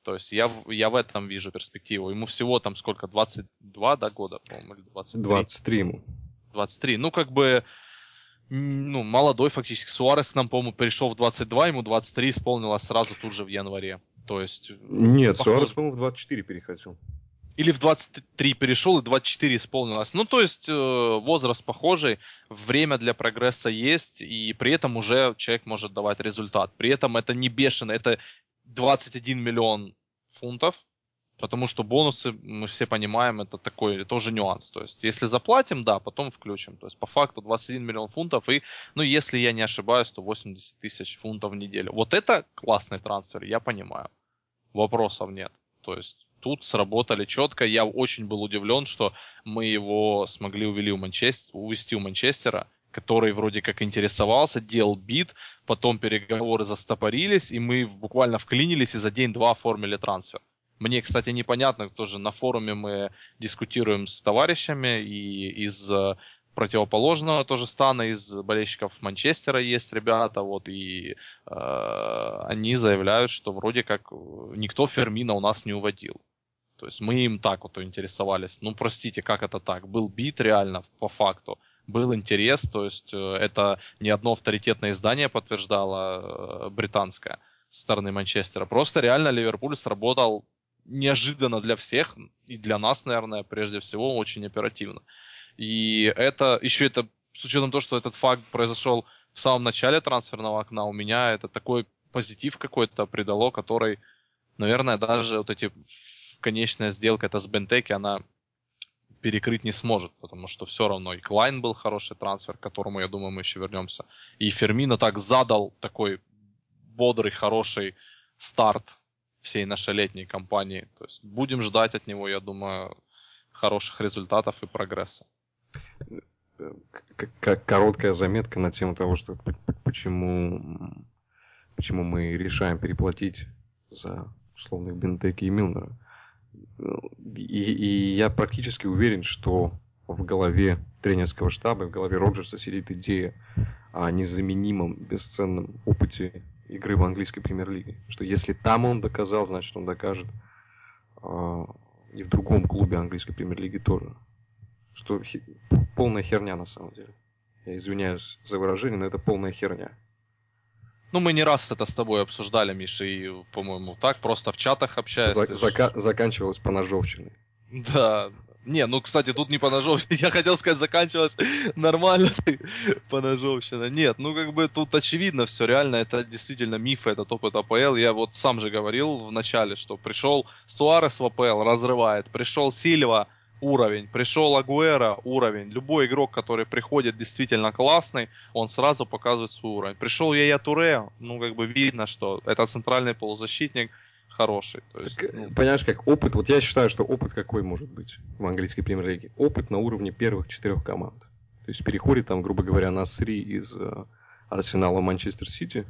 S4: То есть я, в- я в этом вижу перспективу. Ему всего там сколько, 22 да, года, по-моему, или 23?
S3: 23 ему.
S4: 23. Ну, как бы, ну, молодой фактически. Суарес нам, по-моему, перешел в 22, ему 23 исполнилось сразу тут же в январе. То есть...
S3: Нет,
S4: похоже.
S3: Суарес, по-моему, в 24 переходил.
S4: Или в 23 перешел, и 24 исполнилось. Ну, то есть, э, возраст похожий, время для прогресса есть, и при этом уже человек может давать результат. При этом это не бешено, это 21 миллион фунтов, потому что бонусы, мы все понимаем, это такой, это уже нюанс. То есть, если заплатим, да, потом включим. То есть, по факту 21 миллион фунтов, и, ну, если я не ошибаюсь, то 80 тысяч фунтов в неделю. Вот это классный трансфер, я понимаю. Вопросов нет. То есть, тут сработали четко. Я очень был удивлен, что мы его смогли увели у Манчестера, увести у Манчестера, который вроде как интересовался, делал бит, потом переговоры застопорились, и мы буквально вклинились и за день-два оформили трансфер. Мне, кстати, непонятно, тоже на форуме мы дискутируем с товарищами, и из э, противоположного тоже стана, из болельщиков Манчестера есть ребята, вот, и э, они заявляют, что вроде как э, никто Фермина у нас не уводил. То есть мы им так вот интересовались. Ну, простите, как это так? Был бит реально по факту. Был интерес, то есть э, это не одно авторитетное издание подтверждало британское со стороны Манчестера. Просто реально Ливерпуль сработал неожиданно для всех и для нас, наверное, прежде всего, очень оперативно. И это еще это с учетом того, что этот факт произошел в самом начале трансферного окна, у меня это такой позитив какой-то придало, который, наверное, даже вот эти конечная сделка это с Бентеки, она перекрыть не сможет, потому что все равно и Клайн был хороший трансфер, к которому, я думаю, мы еще вернемся. И Фермино так задал такой бодрый, хороший старт всей нашей летней кампании. То есть будем ждать от него, я думаю, хороших результатов и прогресса.
S3: Как короткая заметка на тему того, что почему, почему мы решаем переплатить за условных Бентеки и Милнера. И, и я практически уверен, что в голове тренерского штаба, в голове Роджерса сидит идея о незаменимом, бесценном опыте игры в английской премьер-лиге. Что если там он доказал, значит он докажет э, и в другом клубе английской премьер-лиги тоже. Что хи- полная херня на самом деле. Я извиняюсь за выражение, но это полная херня.
S4: Ну, мы не раз это с тобой обсуждали, Миша, и, по-моему, так, просто в чатах общаясь.
S3: За- зака- заканчивалось по ножовщине.
S4: Да. Не, ну, кстати, тут не по ножовщине. Я хотел сказать, заканчивалось нормально по ножовщине. Нет, ну, как бы тут очевидно все. Реально, это действительно миф, этот опыт АПЛ. Я вот сам же говорил в начале, что пришел Суарес в АПЛ, разрывает. Пришел Сильва, уровень. Пришел Агуэра, уровень. Любой игрок, который приходит действительно классный, он сразу показывает свой уровень. Пришел Яя Туре, ну, как бы видно, что это центральный полузащитник хороший. То есть,
S3: Так,
S4: ну,
S3: Понимаешь, как опыт, вот я считаю, что опыт какой может быть в английской премьер-лиге? Опыт на уровне первых четырех команд. То есть переходит там, грубо говоря, Насри из э, Арсенала Манчестер Сити.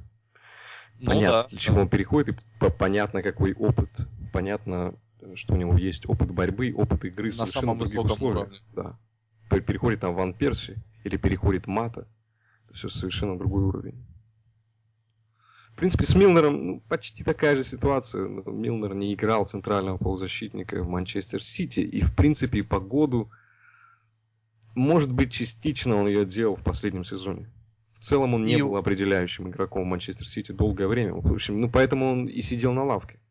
S4: ну
S3: Понятно,
S4: да,
S3: для чего он переходит, и по- понятно, какой опыт. Понятно, что у него есть опыт борьбы, опыт игры
S4: На
S3: совершенно
S4: самом
S3: других условиях.
S4: уровне.
S3: Да. Пер- Переходит там Ван Перси или переходит Мата. Это все совершенно другой уровень. В принципе, с Милнером ну, почти такая же ситуация. Но Милнер не играл центрального полузащитника в Манчестер Сити. И, в принципе, по году, может быть, частично он ее делал в последнем сезоне. В целом он не
S4: И-
S3: был определяющим игроком в Манчестер Сити долгое время. В общем, ну поэтому он и сидел на лавке.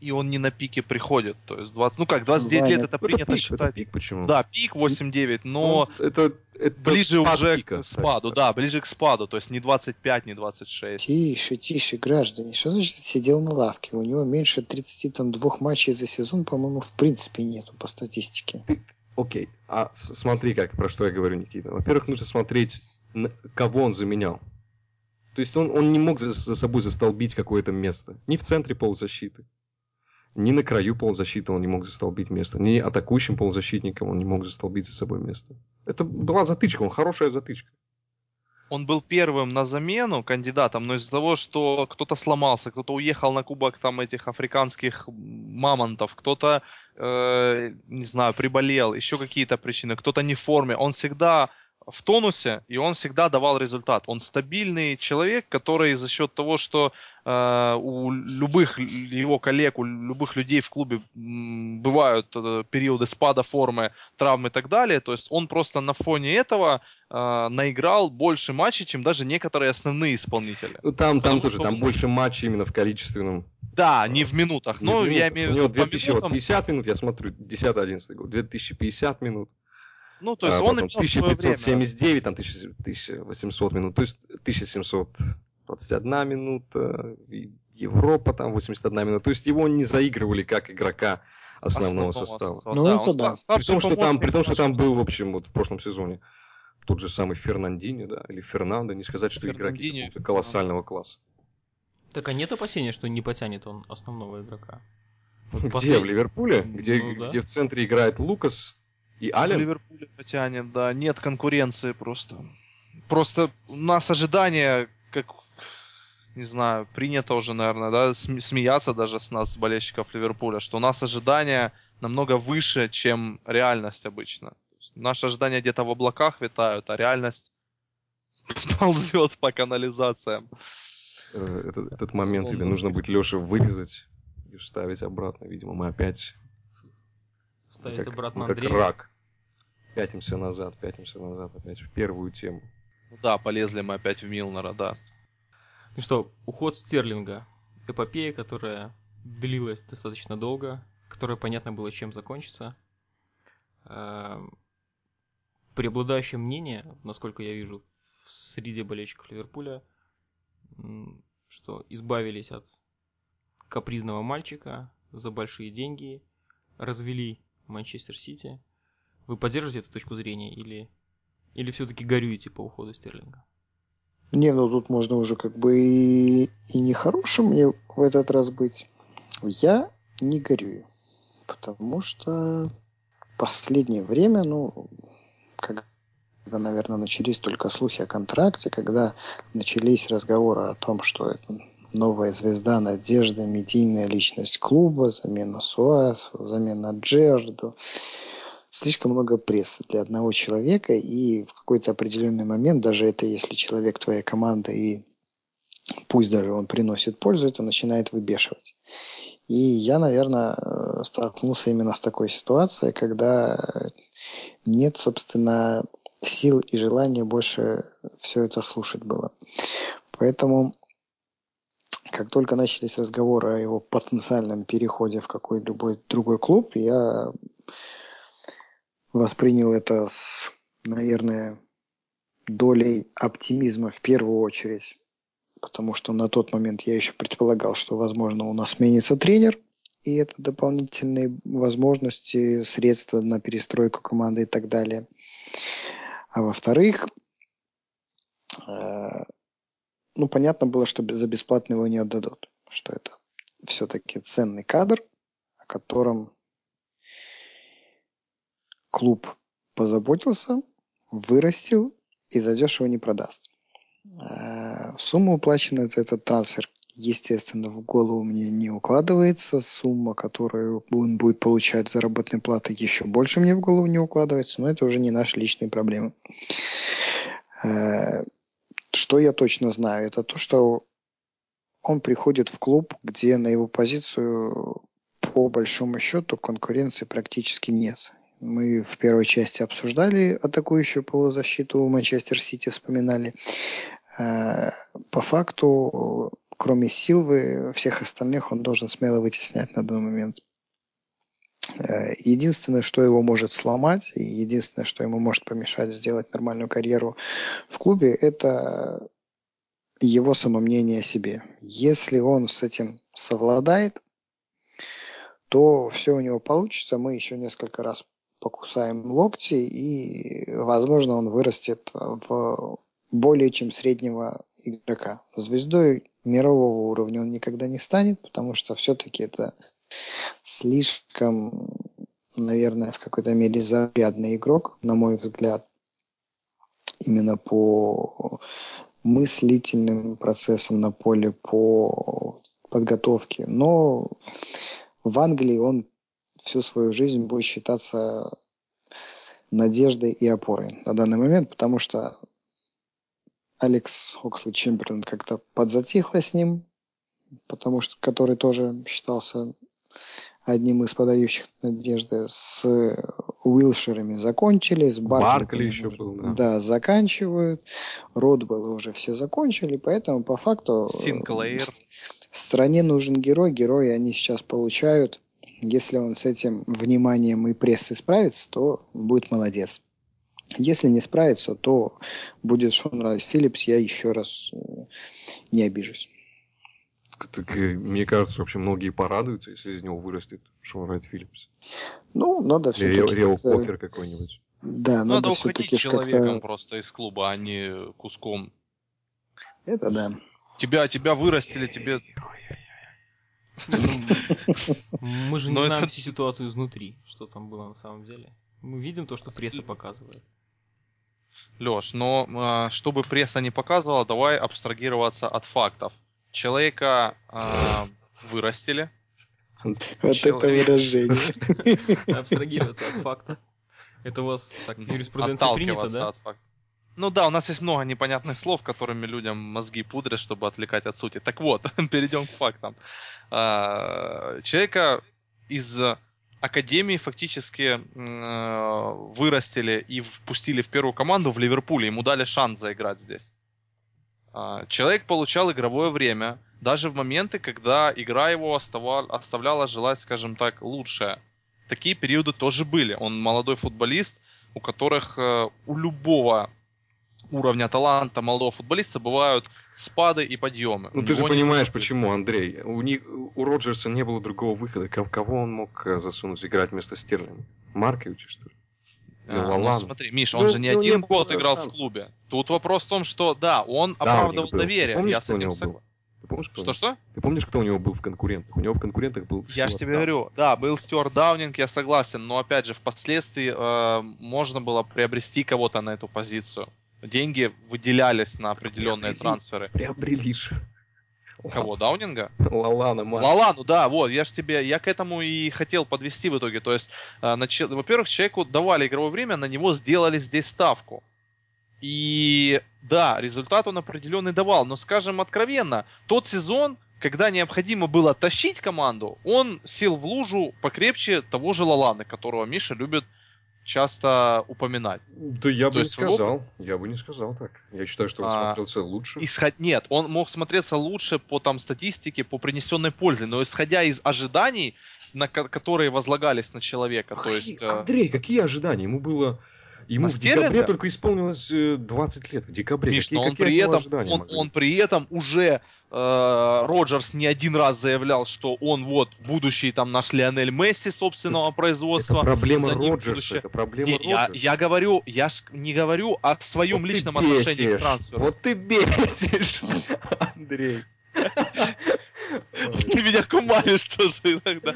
S4: И он не на пике приходит. То есть 20, ну как, 29
S2: Ваня,
S4: лет это принято
S3: пик,
S4: считать.
S3: это пик почему?
S4: Да, пик 8-9, но
S3: Ну, это, это
S4: ближе
S3: спад
S4: уже
S3: пика,
S4: к спаду, да, ближе к спаду, то есть не 25, не 26.
S2: Тише, тише, граждане. Что значит сидел на лавке? У него меньше 32 матчей за сезон, по-моему, в принципе нету по статистике.
S3: Окей, а смотри, как, про что я говорю, Никита. Во-первых, нужно смотреть, на- кого он заменял. То есть он, он не мог за, за собой застолбить какое-то место. Ни в центре полузащиты, ни на краю полузащиты он не мог застолбить место, ни атакующим полузащитником он не мог застолбить за собой место. Это была затычка, он хорошая затычка.
S4: Он был первым на замену кандидатом, но из-за того, что кто-то сломался, кто-то уехал на кубок там этих африканских мамонтов, кто-то, э, не знаю, приболел, еще какие-то причины, кто-то не в форме, он всегда в тонусе, и он всегда давал результат. Он стабильный человек, который за счет того, что э, у любых его коллег, у любых людей в клубе м, бывают э, периоды спада формы, травм и так далее, то есть он просто на фоне этого э, наиграл больше матчей, чем даже некоторые основные исполнители.
S3: Ну, там, там тоже,
S4: что
S3: там больше матчей именно в количественном.
S4: Да, не в минутах,
S3: не
S4: но
S3: в
S4: я
S3: минутах.
S4: имею в
S3: У него
S4: виду по
S3: 2050
S4: минутам.
S3: минут, я смотрю, 10-11 год, 2050 минут.
S4: Ну, то есть
S3: а,
S4: он
S3: потом
S4: имел свое время.
S3: 1579, там 1000 1800 минут, то есть 1721 минута, Европа там 81 минута, то есть его не заигрывали как игрока основного, состава.
S2: Ну,
S4: Да,
S2: это
S4: он
S2: да.
S3: При том, что там, при том, что там был, в общем, вот в прошлом сезоне тот же самый Фернандини, да, или Фернандо, не сказать, что игроки колоссального класса.
S1: Так а нет опасения, что не потянет он основного игрока?
S3: Где,
S1: Послед-
S3: в Ливерпуле? Где,
S1: Ну, да.
S3: где в центре играет Лукас и
S4: В
S3: Ален?
S4: Ливерпуле потянет, да, нет конкуренции просто. Просто у нас ожидания, как, не знаю, принято уже, наверное, да, см- смеяться даже с нас, болельщиков Ливерпуля, что у нас ожидания намного выше, чем реальность обычно. Наши ожидания где-то в облаках витают, а реальность ползет по канализациям.
S3: Э, Этот, этот момент тебе нужно будет, Леша, вырезать и вставить обратно. Видимо, мы опять
S1: Ставится
S3: как,
S1: обратно
S3: мы как рак. Пятимся назад, пятимся назад опять в первую тему.
S4: Да, полезли мы опять в Милнера, да.
S1: Ну что, уход Стерлинга. Эпопея, которая длилась достаточно долго, которая понятно было, чем закончится. Эм, Преобладающее мнение, насколько я вижу, в среде болельщиков Ливерпуля, что избавились от капризного мальчика за большие деньги, развели Манчестер Сити. Вы поддерживаете эту точку зрения или, или все-таки горюете по уходу Стерлинга?
S2: Не, ну тут можно уже как бы и, и нехорошим мне в этот раз быть. Я не горюю. Потому что последнее время, ну, когда, наверное, начались только слухи о контракте, когда начались разговоры о том, что это новая звезда, надежда, медийная личность клуба, замена Суаресу, замена Джерду. Слишком много прессы для одного человека, и в какой-то определенный момент, даже это если человек твоей команды, и пусть даже он приносит пользу, это начинает выбешивать. И я, наверное, э, столкнулся именно с такой ситуацией, когда нет, собственно, сил и желания больше все это слушать было. Поэтому как только начались разговоры о его потенциальном переходе в какой-либо другой клуб, я воспринял это с, наверное, долей оптимизма в первую очередь, потому что на тот момент я еще предполагал, что, возможно, у нас сменится тренер, и это дополнительные возможности, средства на перестройку команды и так далее. А во-вторых, э, ну, понятно было, что за бесплатно его не отдадут, что это все-таки ценный кадр, о котором клуб позаботился, вырастил и задешево не продаст. Э, Сумма уплаченная за этот трансфер, естественно, в голову мне не укладывается. Сумма, которую он будет получать заработной платы, еще больше мне в голову не укладывается, но это уже не наши личные проблемы. Э, Что я точно знаю, это то, что он приходит в клуб, где на его позицию по большому счету конкуренции практически нет. Мы в первой части обсуждали атакующую полузащиту Манчестер Сити, вспоминали. Э, По факту, кроме Силвы, всех остальных он должен смело вытеснять на данный момент. Э, Единственное, что его может сломать, и единственное, что ему может помешать сделать нормальную карьеру в клубе, это его самомнение о себе. Если он с этим совладает, то все у него получится. Мы еще несколько раз покусаем локти, и, возможно, он вырастет в более чем среднего игрока. Звездой мирового уровня он никогда не станет, потому что все-таки это слишком, наверное, в какой-то мере заурядный игрок, на мой взгляд, именно по мыслительным процессам на поле, по подготовке. Но в Англии он всю свою жизнь будет считаться надеждой и опорой на данный момент, потому что Алекс Оксли Чемберлен как-то подзатихло с ним, потому что который тоже считался одним из подающих надежды. С Уилшерами закончили, с Баркли,
S3: Баркли еще был, да.
S2: да, заканчивают. Ротбелла уже все закончили, поэтому по факту
S4: Синклейр.
S2: стране нужен герой, герои они сейчас получают. Если он с этим вниманием и прессой справится, то будет молодец. Если не справится, то будет Шон Райт Филлипс, я еще раз э, не обижусь.
S3: Так, э, мне кажется, вообще многие порадуются, если из него вырастет Шон Райт Филлипс.
S2: Ну, надо все-таки
S3: Рио. Покер какой-нибудь.
S2: Да,
S4: Надо
S2: надо
S4: уходить
S2: все-таки
S4: человеком
S2: как-то...
S4: просто из клуба, а не куском.
S2: Это да.
S4: Тебя, тебя вырастили, тебе...
S1: Мы же не знаем всю ситуацию изнутри, что там было на самом деле. Мы видим то, что пресса показывает.
S4: Леш, но а, чтобы пресса не показывала, давай абстрагироваться от фактов. Человека а, вырастили.
S2: Вот это выражение.
S1: Абстрагироваться от фактов. Это у вас так принято,
S4: Отталкиваться
S1: да?
S4: от фактов. Ну да, у нас есть много непонятных слов, которыми людям мозги пудрят, чтобы отвлекать от сути. Так вот, перейдем к фактам. А, Человека из академии фактически э, вырастили и впустили в первую команду в Ливерпуле. Ему дали шанс заиграть здесь. А, Человек получал игровое время, даже в моменты, когда игра его остава- оставляла желать, скажем так, лучшее. Такие периоды тоже были. Он молодой футболист, у которых э, у любого уровня таланта молодого футболиста бывают спады и подъемы.
S3: Ну ты же понимаешь, почему, Андрей. У, них, у Роджерса не было другого выхода. Ко- Кого он мог э, засунуть играть вместо Стерлинга? Марковича, что ли?
S4: А,
S3: Ну,
S4: ну,
S3: Лалана.
S4: смотри, Миш, он
S3: Ну,
S4: же не
S3: ну,
S4: один год играл в
S3: шанса.
S4: клубе. Тут вопрос в том, что да, он
S3: Да,
S4: оправдывал доверие.
S3: Ты помнишь,
S4: я с
S3: кто у
S4: этим
S3: него
S4: согласен.
S3: был? Ты помнишь, кто
S4: Что что?
S3: Ты помнишь, кто у него был в конкурентах? У него в конкурентах был
S4: Я же тебе говорю, да, был Стюарт Даунинг, я согласен, но опять же, впоследствии э, можно было приобрести кого-то на эту позицию. Деньги выделялись на определенные
S3: Приобрели.
S4: трансферы.
S3: Приобрели же.
S4: Кого, Даунинга?
S3: Лалана, Марк.
S4: Лалану, да, вот, я же тебе, я к этому и хотел подвести в итоге. То есть, э, нач- во-первых, человеку давали игровое время, на него сделали здесь ставку. И да, результат он определенный давал, но скажем откровенно, тот сезон, когда необходимо было тащить команду, он сел в лужу покрепче того же Лаланы, которого Миша любит часто упоминать.
S3: Да я
S4: То
S3: бы не сказал. Я бы не сказал так. Я считаю, что он
S4: А,
S3: смотрелся лучше.
S4: Исход... Нет, он мог смотреться лучше по там статистике, по принесенной пользе, но исходя из ожиданий, на ко- которые возлагались на человека, то есть... Э,
S3: Андрей, какие ожидания? Ему было... Ему в декабре только исполнилось э, 20 лет. В декабре.
S4: Миш,
S3: какие,
S4: но он при этом, он, он при этом уже э, Роджерс не один раз заявлял, что он вот будущий там наш Лионель Месси собственного
S3: Это
S4: производства.
S3: проблема
S4: за ним
S3: Роджерса.
S4: будущее.
S3: Это проблема
S4: Не, я,
S3: Роджерса.
S4: я говорю, я ж не говорю о своем
S3: Вот
S4: личном отношении к трансферу.
S3: Вот ты бесишь, Андрей.
S4: Ты меня кумаришь тоже иногда.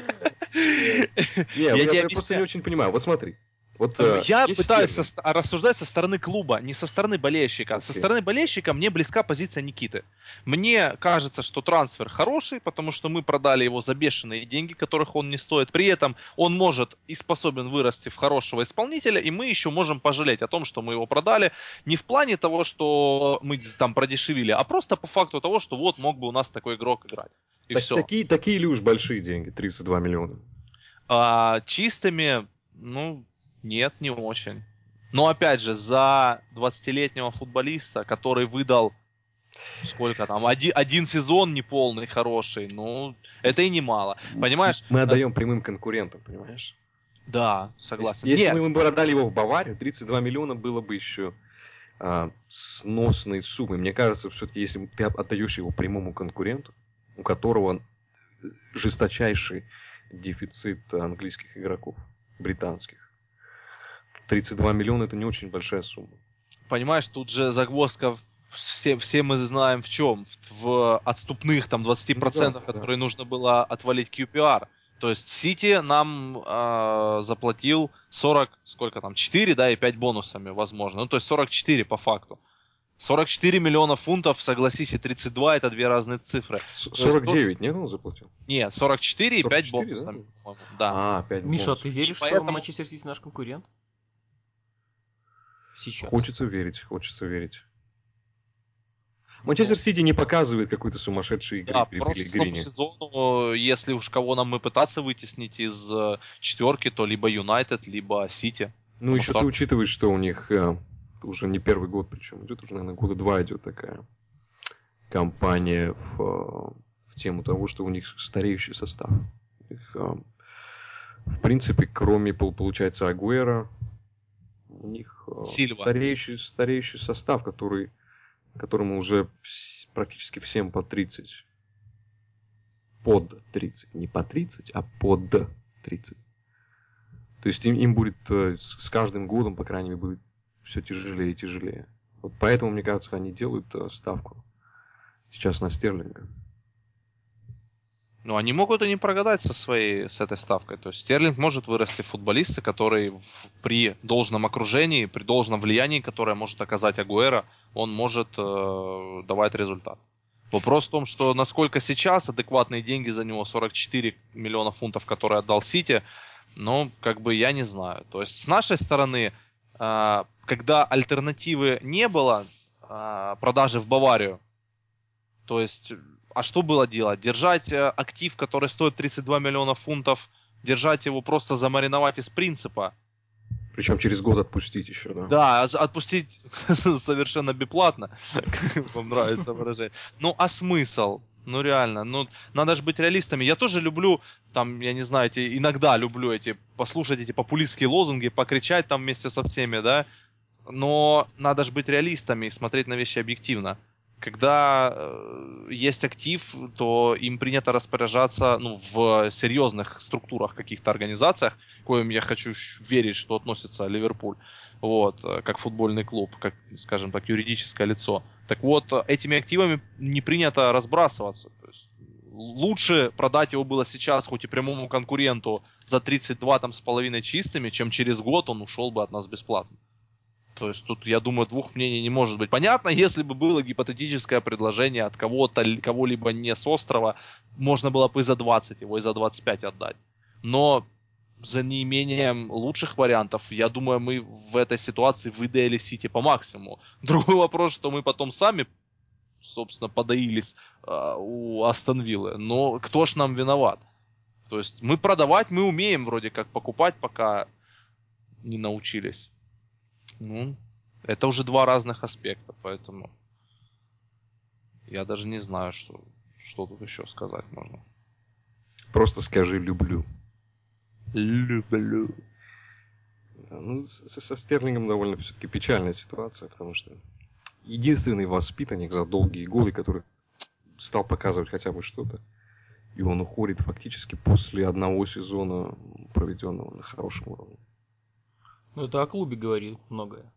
S3: Не,
S4: Я
S3: я, я просто не очень понимаю. Вот смотри. Вот, э,
S4: Я
S3: есть
S4: пытаюсь со рассуждать со стороны клуба, не со стороны болельщика. Со
S3: Окей.
S4: стороны болельщика мне близка позиция Никиты. Мне кажется, что трансфер хороший, потому что мы продали его за бешеные деньги, которых он не стоит. При этом он может и способен вырасти в хорошего исполнителя, и мы еще можем пожалеть о том, что мы его продали. Не в плане того, что мы там продешевили, а просто по факту того, что вот мог бы у нас такой игрок играть. И
S3: Так-
S4: все.
S3: такие, такие ли уж большие деньги? 32 миллиона.
S4: А, чистыми, ну, нет, не очень. Но опять же, за 20-летнего футболиста, который выдал сколько там, один, один сезон неполный, хороший, ну, это и немало. Понимаешь?
S3: Мы отдаем прямым конкурентам, понимаешь?
S4: Да, согласен.
S3: Если
S4: Нет,
S3: мы бы продали его в Баварию, 32 миллиона было бы еще а, сносной суммой. Мне кажется, все-таки, если ты отдаешь его прямому конкуренту, у которого жесточайший дефицит английских игроков, британских, 32 миллиона это не очень большая сумма.
S4: понимаешь, тут же загвоздка все, все мы знаем в чем. В, в отступных там 20%,
S3: Ну да, да.
S4: которые нужно было отвалить QPR. То есть Сити нам э, заплатил 40, сколько там, 4, да, и 5 бонусами, возможно. Ну, то есть 44 по факту. 44 миллиона фунтов, согласись, и 32 это две разные цифры.
S3: С-
S4: есть
S3: 49, нет, он заплатил?
S4: Нет, 44 и 5
S3: 44,
S4: бонусами.
S3: да?
S4: Да.
S3: А, 5
S1: Миша, а
S3: бонусов.
S1: ты веришь, что
S4: поэтому-
S1: Манчестер Сити наш конкурент? Сейчас.
S3: Хочется верить, хочется верить. Манчестер Сити не показывает какой-то сумасшедшей игры
S4: Да,
S3: при Пелегрине.
S4: сезону, если уж кого нам мы пытаться вытеснить из э, четверки, то либо Юнайтед, либо Сити.
S3: Ну, еще ты учитываешь, что у них э, уже не первый год, причем идет уже, наверное, года два идет такая кампания в, в тему того, что у них стареющий состав. У них, э, в принципе, кроме, пол- получается, Агуэра, у них э,
S4: Сильва.
S3: стареющий, стареющий состав, который, которому уже практически всем по 30. Под 30. Не по 30, а под 30. То есть им, им будет э, с, с каждым годом, по крайней мере, будет все тяжелее и тяжелее. Вот поэтому, мне кажется, они делают э, ставку сейчас на Стерлинга.
S4: Ну, они могут и не прогадать со своей, с этой ставкой. То есть Стерлинг может вырасти в футболиста, который в- при должном окружении, при должном влиянии, которое может оказать Агуэра, он может э, давать результат. Вопрос в том, что насколько сейчас адекватные деньги за него 44 миллиона фунтов, которые отдал Сити, ну, как бы я не знаю. То есть с нашей стороны, э, когда альтернативы не было э, продажи в Баварию, то есть а что было делать? Держать э, актив, который стоит 32 миллиона фунтов держать его просто замариновать из принципа.
S3: Причем через год отпустить еще, да?
S4: Да, а отпустить совершенно бесплатно, как вам нравится выражение. Ну, а смысл? Ну, реально, ну, надо же быть реалистами. Я тоже люблю, там, я не знаю, эти, иногда люблю эти, послушать эти популистские лозунги, покричать там вместе со всеми, да, но надо же быть реалистами и смотреть на вещи объективно. Когда э, есть актив, то им принято распоряжаться ну, в серьезных структурах, каких-то организациях, коим я хочу верить, что относится Ливерпуль, вот, э, как футбольный клуб, как, скажем так, юридическое лицо. Так вот, этими активами не принято разбрасываться. То есть, лучше продать его было сейчас, хоть и прямому конкуренту, за 32 там, с половиной чистыми, чем через год он ушел бы от нас бесплатно. То есть тут, я думаю, двух мнений не может быть. Понятно, если бы было гипотетическое предложение от кого-то, кого-либо не с острова, можно было бы и за 20 его, и за 25 отдать. Но за неимением лучших вариантов, я думаю, мы в этой ситуации выдаили Сити по максимуму. Другой вопрос, что мы потом сами, собственно, подоились э, у Астон Виллы. Но кто ж нам виноват? То есть мы продавать мы умеем вроде как покупать, пока не научились. Ну, это уже два разных аспекта, поэтому я даже не знаю, что, что тут еще сказать можно.
S3: Просто скажи «люблю».
S4: Люблю.
S3: Да, ну, со, со Стерлингом довольно все-таки печальная ситуация, потому что единственный воспитанник за долгие годы, который стал показывать хотя бы что-то, и он уходит фактически после одного сезона, проведенного на хорошем уровне.
S1: Ну, это о клубе говорит многое.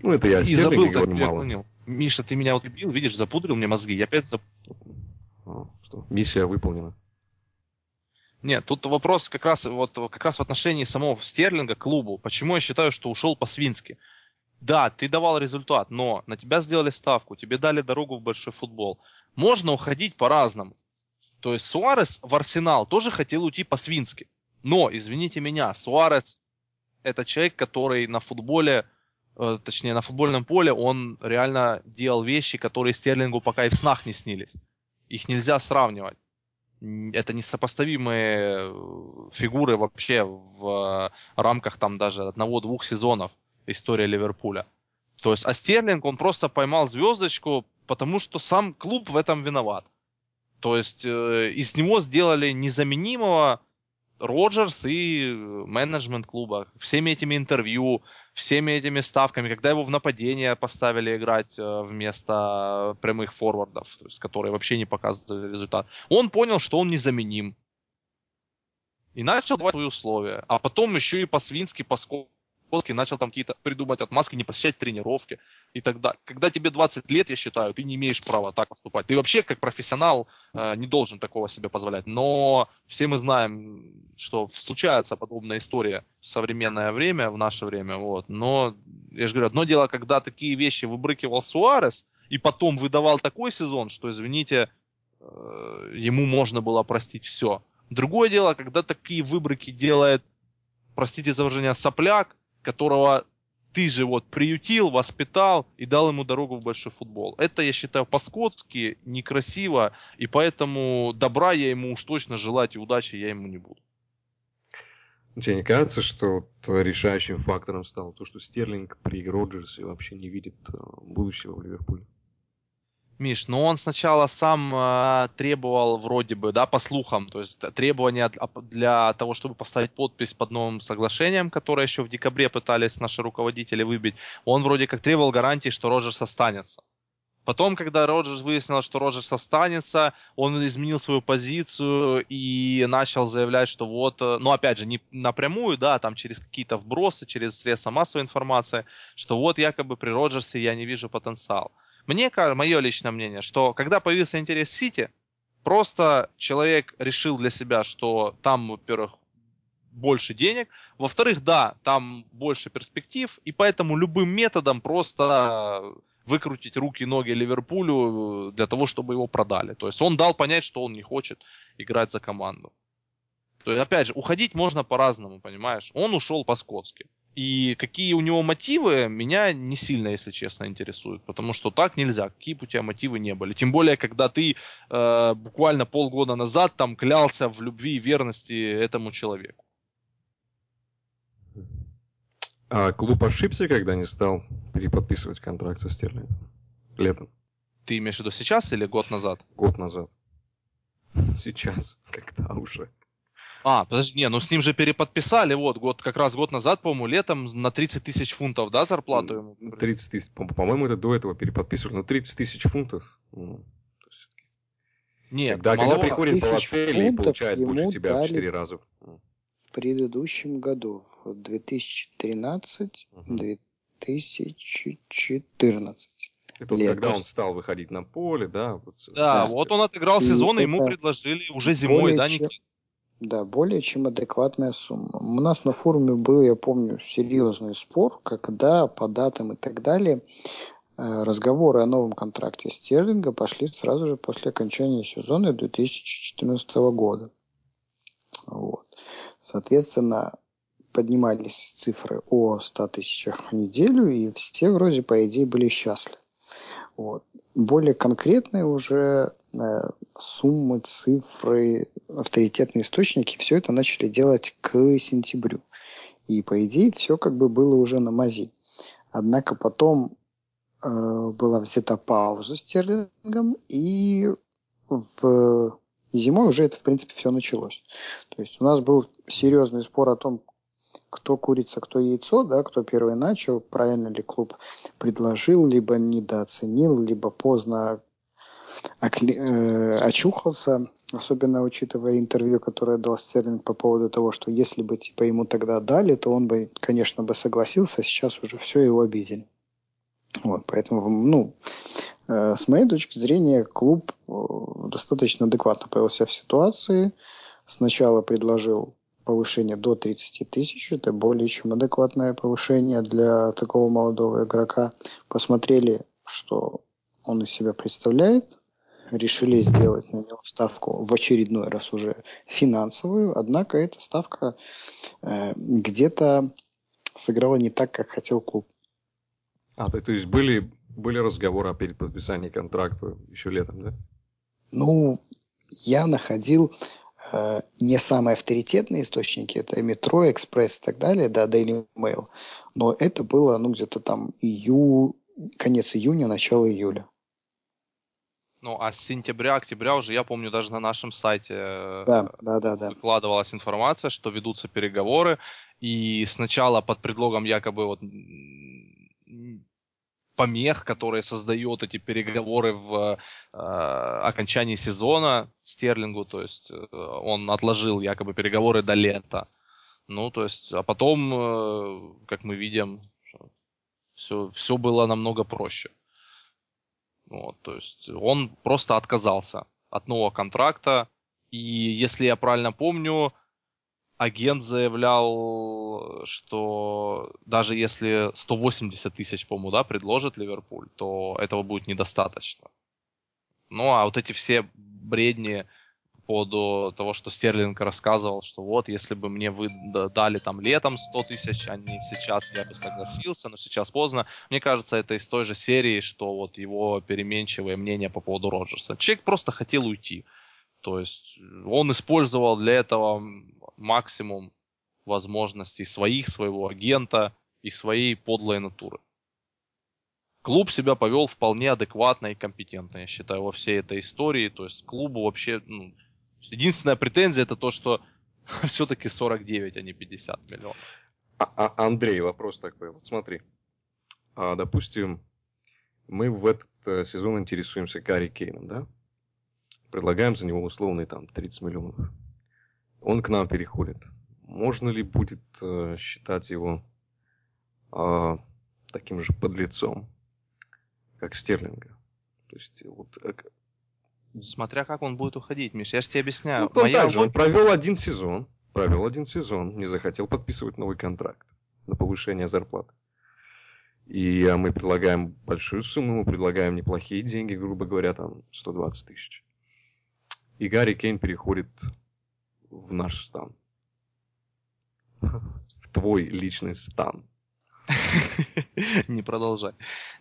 S3: Ну, это я о
S4: И забыл, так
S3: мало.
S4: понял. Миша, ты меня вот убил, видишь, запудрил мне мозги. Я опять зап...
S3: А, что, миссия выполнена.
S4: Нет, тут вопрос как раз, вот, как раз в отношении самого Стерлинга к клубу. Почему я считаю, что ушел по-свински? Да, ты давал результат, но на тебя сделали ставку, тебе дали дорогу в большой футбол. Можно уходить по-разному. То есть Суарес в Арсенал тоже хотел уйти по-свински. Но, извините меня, Суарес это человек, который на футболе, э, точнее на футбольном поле, он реально делал вещи, которые Стерлингу пока и в снах не снились. Их нельзя сравнивать. Это несопоставимые э, фигуры вообще в э, рамках там даже одного-двух сезонов истории Ливерпуля. То есть, а Стерлинг, он просто поймал звездочку, потому что сам клуб в этом виноват. То есть, э, из него сделали незаменимого Роджерс и э, менеджмент клуба. Всеми этими интервью, всеми этими ставками, когда его в нападение поставили играть э, вместо прямых форвардов, то есть, которые вообще не показывали результат. Он понял, что он незаменим. И начал давать свои условия. А потом еще и по-свински, по-скотски начал там какие-то придумать отмазки, не посещать тренировки и так далее. Когда тебе 20 лет, я считаю, ты не имеешь права так поступать. Ты вообще, как профессионал, э, не должен такого себе позволять. Но все мы знаем, что случается подобная история в современное время, в наше время. Вот. Но, я же говорю, одно дело, когда такие вещи выбрыкивал Суарес, и потом выдавал такой сезон, что, извините, э, ему можно было простить все. Другое дело, когда такие выбрыки делает, простите за выражение, сопляк, которого ты же вот приютил, воспитал и дал ему дорогу в большой футбол. Это, я считаю, по-скотски, некрасиво, и поэтому добра я ему уж точно желать и удачи я ему не буду.
S3: Тебе не кажется, что решающим фактором стало то, что Стерлинг при Роджерсе вообще не видит э, будущего в Ливерпуле?
S4: Миш, ну он сначала сам э, требовал вроде бы, да, по слухам, то есть требования для того, чтобы поставить подпись под новым соглашением, которое еще в декабре пытались наши руководители выбить, он вроде как требовал гарантии, что Роджерс останется. Потом, когда Роджерс выяснил, что Роджерс останется, он изменил свою позицию и начал заявлять, что вот, э, ну опять же, не напрямую, да, там через какие-то вбросы, через средства массовой информации, что вот якобы при Роджерсе я не вижу потенциал. Мне кажется, мое личное мнение, что когда появился интерес Сити, просто человек решил для себя, что там, во-первых, больше денег, во-вторых, да, там больше перспектив, и поэтому любым методом просто выкрутить руки и ноги Ливерпулю для того, чтобы его продали. То есть он дал понять, что он не хочет играть за команду. То есть, опять же, уходить можно по-разному, понимаешь? Он ушел по-скотски. И какие у него мотивы, меня не сильно, если честно, интересуют. Потому что так нельзя. Какие бы у тебя мотивы не были. Тем более, когда ты э, буквально полгода назад там клялся в любви и верности этому человеку.
S3: А клуб ошибся, когда не стал переподписывать контракт со Стерлингом? Летом.
S4: Ты имеешь в виду сейчас или год назад?
S3: Год назад. Сейчас, когда уже.
S4: А, подожди, не, ну с ним же переподписали, вот, год, как раз год назад, по-моему, летом на 30 тысяч фунтов, да, зарплату ему?
S3: 30 тысяч, по- по-моему, это до этого переподписывали, но 30 тысяч фунтов. ну,
S4: Нет,
S3: когда, когда приходит
S2: Тысяч
S3: Балотелли и получает
S2: ему
S3: больше тебя в
S2: дали
S3: 4 раза.
S2: В предыдущем году, в 2013
S3: Мгм.
S2: 2014.
S3: Это вот когда он стал выходить на поле, да. Вот,
S4: Да,
S2: Да.
S4: вот он отыграл сезон, и ему предложили уже зимой, да, Никита?
S2: Да, более чем адекватная сумма. У нас на форуме был, я помню, серьезный спор, когда по датам и так далее э, разговоры о новом контракте Стерлинга пошли сразу же после окончания сезона 2014 года. Вот. Соответственно, поднимались цифры о 100 тысячах в неделю, и все вроде, по идее, были счастливы. Вот. Более конкретные уже суммы, цифры, авторитетные источники, все это начали делать к сентябрю. И, по идее, все как бы было уже на мази. Однако потом э, была взята пауза с Стерлингом, и в зимой уже это, в принципе, все началось. То есть у нас был серьезный спор о том, кто курица, кто яйцо, да, кто первый начал, правильно ли клуб предложил, либо недооценил, либо поздно окли- э, очухался, особенно учитывая интервью, которое дал Стерлинг по поводу того, что если бы типа ему тогда дали, то он бы, конечно, бы согласился, а сейчас уже все его обидели. Вот, поэтому, ну, э, с моей точки зрения, клуб э, достаточно адекватно повел себя в ситуации. Сначала предложил повышение до 30 тысяч, это более чем адекватное повышение для такого молодого игрока. Посмотрели, что он из себя представляет, решили сделать на него ставку в очередной раз уже финансовую, однако эта ставка э, где-то сыграла не так, как хотел клуб.
S3: А, то, то есть были, были разговоры о переподписании контракта еще летом, да?
S2: Ну, я находил э, не самые авторитетные источники, это Метро, Экспресс и так далее, да, Daily Mail, но это было, ну, где-то там ию... конец июня, начало июля.
S4: Ну, а с сентября, октября уже, я помню, даже на нашем сайте э,
S2: Да, да, да, да.
S4: выкладывалась информация, что ведутся переговоры, и сначала под предлогом якобы вот помех, которые создает эти переговоры в э, окончании сезона Стерлингу, то есть э, он отложил якобы переговоры до лета. Ну, то есть, а потом, э, как мы видим, все, все было намного проще. Вот, то есть он просто отказался от нового контракта. И если я правильно помню, агент заявлял, что даже если 180 тысяч, по-моему, да, предложит Ливерпуль, то этого будет недостаточно. Ну, а вот эти все бредни поводу того, что Стерлинг рассказывал, что вот, если бы мне вы дали там летом 100 тысяч, а не сейчас, я бы согласился, но сейчас поздно. Мне кажется, это из той же серии, что вот его переменчивое мнение по поводу Роджерса. Человек просто хотел уйти. То есть он использовал для этого максимум возможностей своих, своего агента и своей подлой натуры. Клуб себя повел вполне адекватно и компетентно, я считаю, во всей этой истории. То есть клубу вообще... Ну, единственная претензия это то, что все-таки 49, а не 50 миллионов.
S3: А, а, Андрей, вопрос такой. Вот смотри. А, допустим, мы в этот э, сезон интересуемся Гарри Кейном, да? Предлагаем за него условные там 30 миллионов. Он к нам переходит. Можно ли будет э, считать его э, таким же подлецом, как Стерлинга? То есть, вот, э,
S4: Смотря как он будет уходить, Миш, я же тебе объясняю.
S3: ну,
S4: Моя
S3: также, он провел один сезон, провел один сезон, не захотел подписывать новый контракт на повышение зарплаты. И а, мы предлагаем большую сумму, мы предлагаем неплохие деньги, грубо говоря, там 120 тысяч. И Гарри Кейн переходит в наш стан. В твой личный стан.
S4: Не продолжай.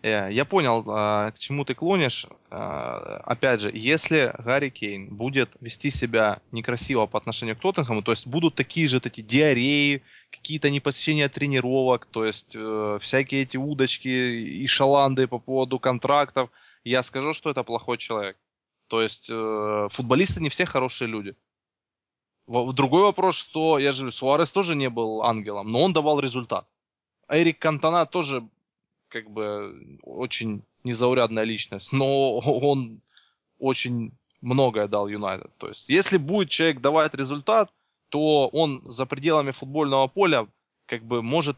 S4: Э, Я понял, а, к чему ты клонишь. А, Опять же, если Гарри Кейн будет вести себя некрасиво по отношению к Тоттенхэму, то есть будут такие же такие диареи, какие-то непосещения тренировок, то есть э, всякие эти удочки и шаланды по поводу контрактов, я скажу, что это плохой человек. То есть э, футболисты не все хорошие люди. Другой вопрос, что, я же Суарес тоже не был ангелом, но он давал результат. Эрик Кантона тоже как бы очень незаурядная личность, но он очень многое дал Юнайтед. То есть, если будет человек давать результат, то он за пределами футбольного поля как бы может,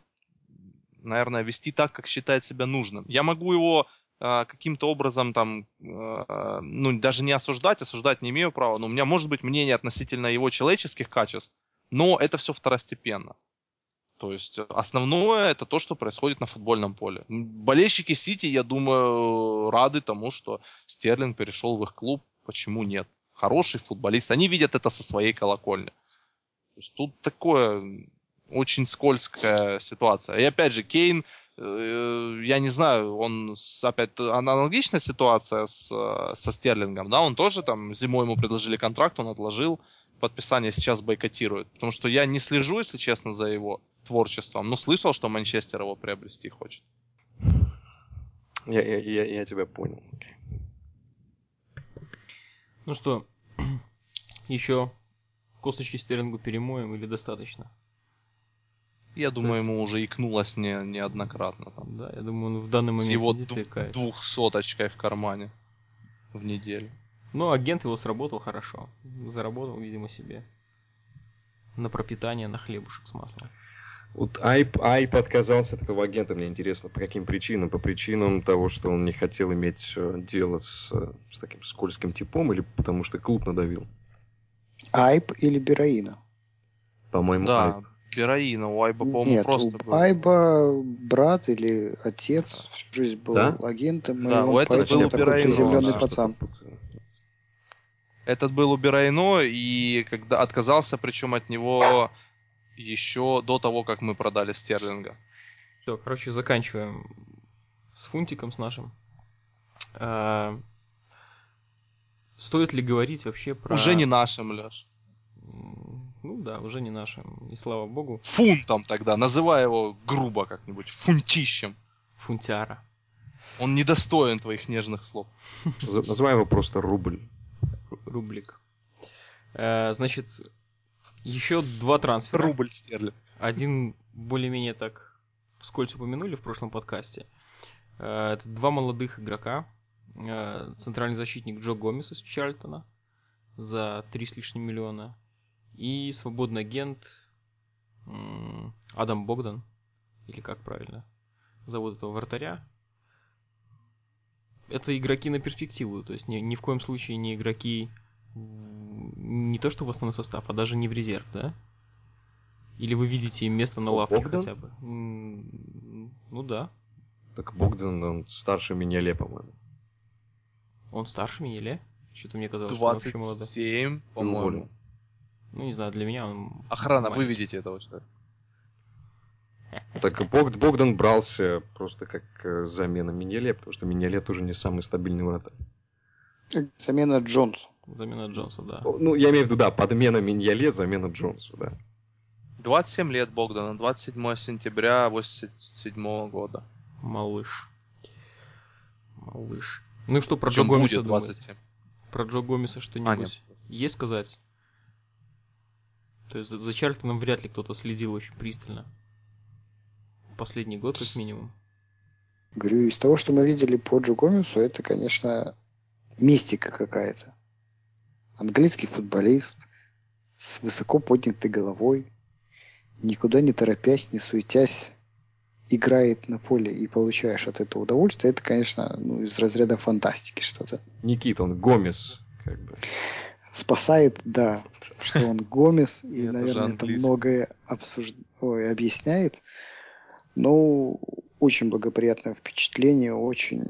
S4: наверное, вести так, как считает себя нужным. Я могу его а, каким-то образом там, а, ну, даже не осуждать, осуждать не имею права, но у меня может быть мнение относительно его человеческих качеств, но это все второстепенно. То есть э, основное это то, что происходит на футбольном поле. Болельщики Сити, я думаю, рады тому, что Стерлинг перешел в их клуб. Почему нет? Хороший футболист. Они видят это со своей колокольни. То есть тут такое очень скользкая ситуация. И опять же, Кейн, э, я не знаю, он опять аналогичная ситуация с, э, со Стерлингом, да, он тоже там зимой ему предложили контракт, он отложил подписание, сейчас бойкотирует. Потому что я не слежу, если честно, за его творчеством, но слышал, что Манчестер его приобрести хочет.
S3: Я, я, я, я тебя понял.
S1: Ну что, еще косточки Стерлингу перемоем или достаточно?
S4: Я думаю,
S1: есть-
S4: ему уже икнулось не, неоднократно. Там,
S1: Да, я думаю, он в данный
S4: с
S1: момент
S4: его
S1: сидит и
S4: двух- двухсоточкой в кармане в неделю.
S1: Но агент его сработал хорошо. Заработал, видимо, себе. На пропитание, на хлебушек с маслом.
S3: Вот Айп, Айп отказался от этого агента, мне интересно, по каким причинам? По причинам того, что он не хотел иметь э, дело с, э, с таким скользким типом, или потому что клуб надавил?
S2: Айп или Бераина?
S3: По-моему,
S4: Да,
S3: Айп.
S4: Бераина, у Айба, по-моему,
S2: Нет,
S4: просто
S2: у
S4: был.
S2: Айба брат или отец всю жизнь был
S3: Да?
S2: агентом,
S4: Да,
S2: и
S4: у
S2: он
S4: этого
S2: поэтому
S4: был
S2: такой
S4: Бераино,
S2: приземленный
S4: да.
S2: пацан.
S4: Этот был у Берайно, и когда отказался, причем от него еще до того, как мы продали Стерлинга.
S1: Все, короче, заканчиваем с фунтиком с нашим. А, Стоит ли говорить вообще про...
S4: Уже не нашим, Леш.
S1: Ну да, уже не нашим. И слава богу,
S4: Фунтом тогда, называй его грубо как-нибудь, фунтищем.
S1: фунтиара.
S4: Он недостоин твоих нежных слов.
S3: Называй его просто рубль.
S1: Рублик. Э, Значит, еще два трансфера.
S4: Рубль стерлинг.
S1: Один более-менее так вскользь упомянули в прошлом подкасте. Э, Это два молодых игрока. Э, Центральный защитник Джо Гомес из Чарльтона за три с лишним миллиона. И свободный агент Адам Богдан. Или как правильно зовут этого вратаря. Это игроки на перспективу. То есть ни, ни в коем случае не игроки в- не то что в основной состав, а даже не в резерв, да? Или вы видите им место на лавке
S3: Богдан?
S1: хотя бы? Ну да.
S3: Так Богдан, он старше Миньоле, по-моему.
S1: Он старше или? Что-то мне казалось, что он вообще молодой.
S4: 27, по-моему.
S1: Ну, не знаю, для меня он...
S4: Охрана,
S1: маленький.
S4: выведите этого человека.
S3: Так Бог- Богдан брался просто как э, замена Миньоле, потому что Миньоле тоже не самый стабильный вратарь.
S2: Замена Джонсу.
S1: Замена Джонса, да.
S3: Ну, я имею в виду, да, подмена Миньоле, замена Джонсу, да.
S4: 27 лет Богдана, 27 сентября 87 года.
S1: Малыш. Малыш. Ну и что про Джо Гомеса
S4: будет
S1: думаете?
S4: 27.
S1: Про Джо Гомеса
S4: А,
S1: что-нибудь есть сказать? То есть за, за Чарльтоном вряд ли кто-то следил очень пристально. Последний год, как минимум.
S2: Говорю, из того, что мы видели по Джо Гомесу, это, конечно, мистика какая-то. Английский футболист с высоко поднятой головой, никуда не торопясь, не суетясь, играет на поле и получаешь от этого удовольствие. Это, конечно, ну, из разряда фантастики что-то.
S3: Никита, он Гомес, как бы.
S2: Спасает, да, что он Гомес, и, наверное, это многое объясняет. Но очень благоприятное впечатление, очень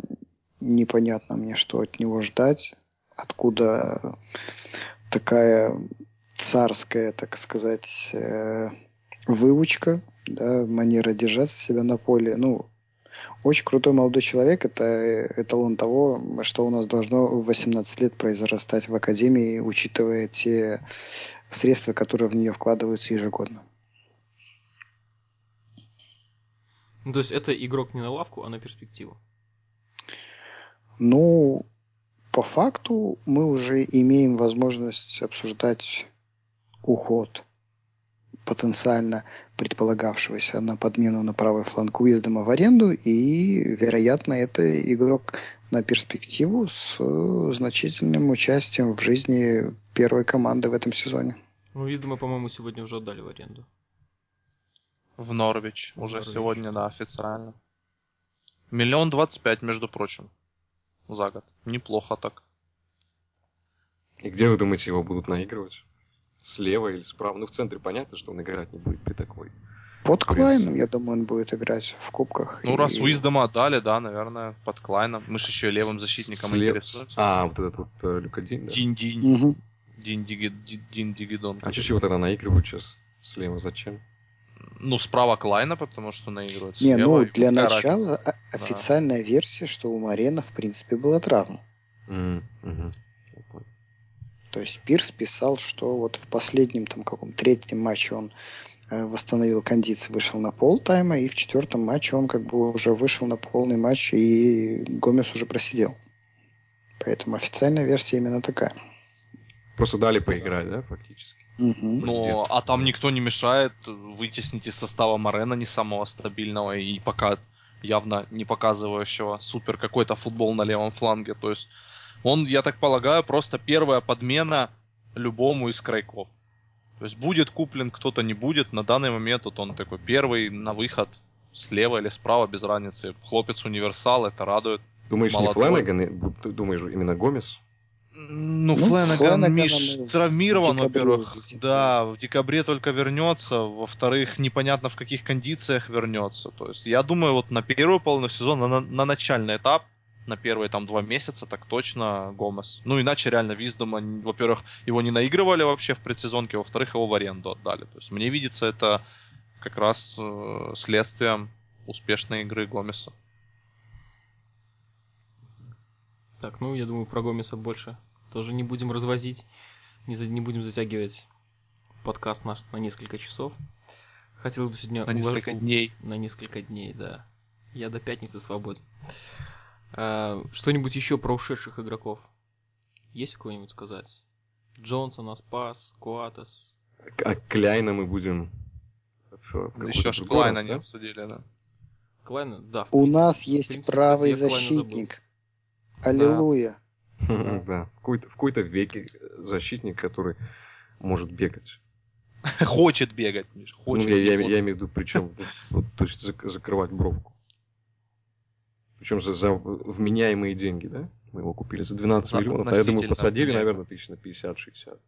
S2: непонятно мне, что от него ждать, откуда такая царская, так сказать, э, выучка да, манера держаться себя на поле. Ну, очень крутой молодой человек. Это эталон того, что у нас должно в 18 лет произрастать в академии, учитывая те средства, которые в нее вкладываются ежегодно.
S1: Ну, то есть это игрок не на лавку, а на перспективу.
S2: Ну, по факту мы уже имеем возможность обсуждать уход потенциально предполагавшегося на подмену на правый фланг Уиздома в аренду, и, вероятно, это игрок на перспективу с значительным участием в жизни первой команды в этом сезоне.
S1: Ну, Уиздома, по-моему, сегодня уже отдали в аренду.
S4: В Норвич.
S1: В
S4: Уже
S1: Норвич.
S4: сегодня, да, официально. Миллион двадцать пять, между прочим. За год. Неплохо так.
S3: И где вы думаете, его будут наигрывать? Слева или справа? Ну, в центре понятно, что он играть не будет при такой.
S2: Под. Клайном, я думаю, он будет играть в кубках.
S4: Ну,
S2: И-
S4: раз Уиздома отдали, да, наверное, под Клайном. Мы же еще и левым защитником
S3: Слева-
S4: интересуемся.
S3: А, вот этот вот э, Люкадин, да?
S4: Динь-динь.
S2: Мгм.
S4: Динь-диги- Динь-дигидон.
S3: А что его тогда наигрывают сейчас? Слева зачем?
S4: Ну, справа Клайна, потому что наигрывает
S2: Не, ну, для начала
S4: разница?
S2: официальная версия, что у Марена, в принципе, была травма.
S3: Понял.
S2: То есть Пирс писал, что вот в последнем там каком третьем матче он э, восстановил кондиции, вышел на полтайма, и в четвертом матче он как бы уже вышел на полный матч, и Гомес уже просидел. Поэтому официальная версия именно такая.
S3: Просто дали поиграть, да, фактически?
S4: Но,
S3: Где-то.
S4: а там никто не мешает вытеснить из состава Морена не самого стабильного и пока явно не показывающего супер какой-то футбол на левом фланге. То есть он, я так полагаю, просто первая подмена любому из крайков. То есть будет куплен, кто-то не будет. На данный момент вот он такой первый на выход слева или справа, без разницы. Хлопец универсал, это радует.
S3: Думаешь, не
S4: Молодой.
S3: Бу- ты думаешь, именно Гомес?
S4: Ну,
S2: Ну, Флэнагана
S4: Миш, травмирован, во-первых.
S2: увидим.
S4: Да, в декабре только вернется. Во-вторых, непонятно в каких кондициях вернется. То есть, я думаю, вот на первую половину сезона, на, на начальный этап, на первые там два месяца, так точно Гомес. Ну, иначе реально Виздома, во-первых, его не наигрывали вообще в предсезонке, во-вторых, его в аренду отдали. То есть, мне видится это как раз э, следствием успешной игры Гомеса.
S1: Так, ну, я думаю, про Гомеса больше тоже не будем развозить, не, за- не будем затягивать подкаст наш на несколько часов. Хотел бы сегодня...
S4: На
S1: улож-
S4: несколько дней.
S1: На несколько дней, да. Я до пятницы свободен. А, что-нибудь еще про ушедших игроков? Есть у кого-нибудь сказать? Джонсон, Аспас, Куатас.
S3: А Кляйна мы будем
S4: Еще Шклайна
S3: раз,
S4: не обсудили, да.
S1: Клайна? Да. в
S2: У нас
S1: В
S2: есть
S1: принципе,
S2: правый
S1: Клайна
S2: защитник. Аллилуйя.
S3: Да. В какой-то, веке защитник, который может бегать.
S4: Хочет бегать, Миш,
S3: Ну, я, я-
S4: не
S3: я имею в виду, причем, вот, то есть зак- закрывать бровку. Причем за, за вменяемые деньги, да? Мы его купили за 12
S4: За
S3: миллионов, а я думаю, посадили,
S4: вменяемые.
S3: наверное, тысяч на 50-60.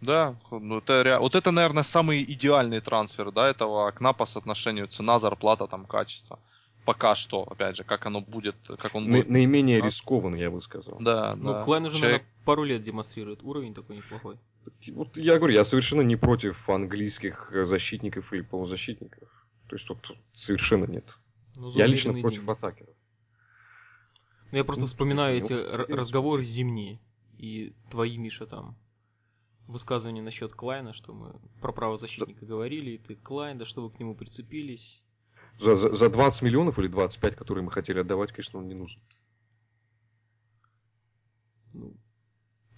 S4: Да, ну это ре- вот это, наверное, самый идеальный трансфер, да, этого окна по соотношению цена, зарплата, там, качество. Пока что, опять же, как оно будет, как он
S3: На-
S4: будет.
S3: наименее
S4: да?
S3: рискованный, я бы сказал.
S4: Да,
S1: Ну,
S4: да.
S1: Клайн уже,
S4: Человек-
S1: наверное, пару лет демонстрирует уровень такой неплохой.
S3: Вот я говорю, я совершенно не против английских защитников или полузащитников. То есть вот совершенно нет.
S1: Ну,
S3: Я лично против
S1: деньги.
S3: атакеров.
S1: Ну, я просто
S3: Ну,
S1: вспоминаю
S3: слушай,
S1: эти
S3: ну,
S1: разговоры зимние. И твои, Миша, там высказывания насчет Клайна, что мы про правозащитника говорили, и ты Клайн, да что вы к нему прицепились.
S3: За, за, за 20 миллионов или 25, которые мы хотели отдавать, конечно, он не нужен.
S1: Ну,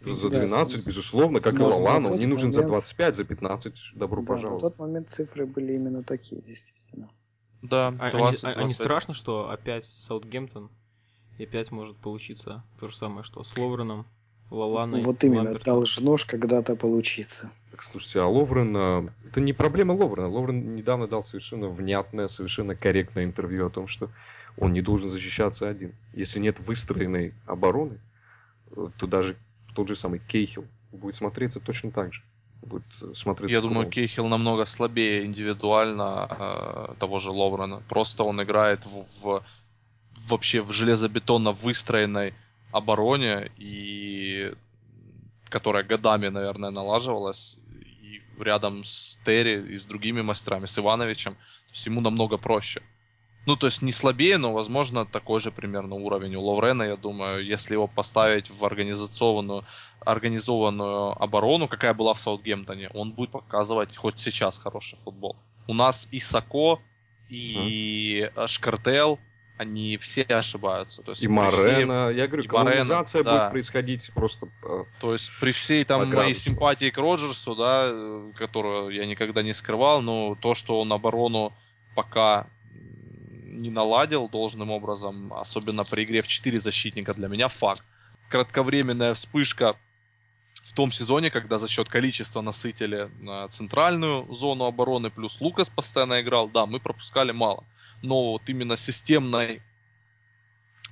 S3: За, за
S2: Да,
S3: 12,
S2: с-
S3: безусловно, как и Лалан, он не нужен за
S2: момент-
S3: 25, за 15, добро
S2: Да,
S3: пожаловать.
S2: на тот момент цифры были именно такие, естественно.
S4: Да,
S1: а, они,
S4: 20,
S1: а- а не
S4: 25.
S1: страшно, что опять Саутгемптон, и опять может получиться то же самое, что с Ловреном, Лаланой,
S2: вот именно,
S1: Ламбертом.
S2: должно ж когда-то получиться.
S3: Так, слушайте, а Ловрен, а, это не проблема Ловрена. Ловрен недавно дал совершенно внятное, совершенно корректное интервью о том, что он не должен защищаться один. Если нет выстроенной обороны, э, то даже тот же самый Кейхил будет смотреться точно так же. Будет э, смотреться
S4: Я думаю,
S3: кровно.
S4: Кейхил намного слабее индивидуально э, того же Ловрена. Просто он играет в, в- вообще в железобетонно выстроенной обороне, и которая годами, наверное, налаживалась и рядом с Терри и с другими мастерами, с Ивановичем. есть ему намного проще. Ну, то есть не слабее, но, возможно, такой же примерно уровень у Ловрена, я думаю, если его поставить в организационную, организованную оборону, какая была в Саутгемптоне, он будет показывать хоть сейчас хороший футбол. У нас и Сако, и mm. Шкартел, они все ошибаются. То есть
S3: и Марена, всей... я говорю, и колонизация Марена, будет да. происходить просто...
S4: Э, То есть при всей там моей симпатии к Роджерсу, да, э, которую я никогда не скрывал, но то, что он оборону пока не наладил должным образом, особенно при игре в 4 защитника, для меня факт. Кратковременная вспышка в том сезоне, когда за счет количества насытили на центральную зону обороны, плюс Лукас постоянно играл, да, мы пропускали мало. Но вот именно системной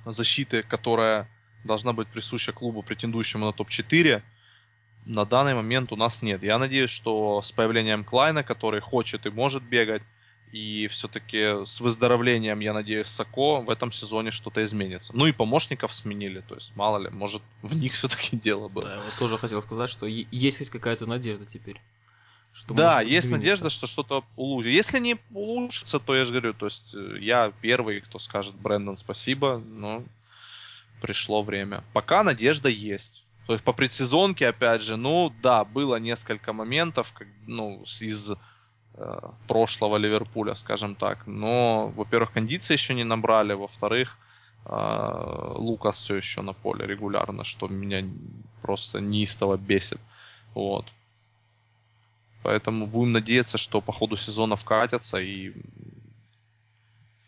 S4: защиты, которая должна быть присуща клубу, претендующему на топ-4, на данный момент у нас нет. Я надеюсь, что с появлением Клайна, который хочет и может бегать, и все-таки с выздоровлением, я надеюсь, Сако в этом сезоне что-то изменится. Ну и помощников сменили, то есть мало ли, может в них все-таки дело было. Да,
S1: я вот тоже хотел сказать, что есть хоть какая-то надежда теперь.
S4: Что да, есть надежда, что что-то улучшится. Если не улучшится, то я же говорю, то есть э, я первый, кто скажет Брэндон спасибо, но пришло время. Пока надежда есть. То есть по предсезонке, опять же, ну да, было несколько моментов, как, ну, из Э, прошлого Ливерпуля, скажем так. Но, во-первых, кондиции еще не набрали, во-вторых, э, Лукас все еще на поле регулярно, что меня просто неистово бесит. Вот. Поэтому будем надеяться, что по ходу сезона вкатятся и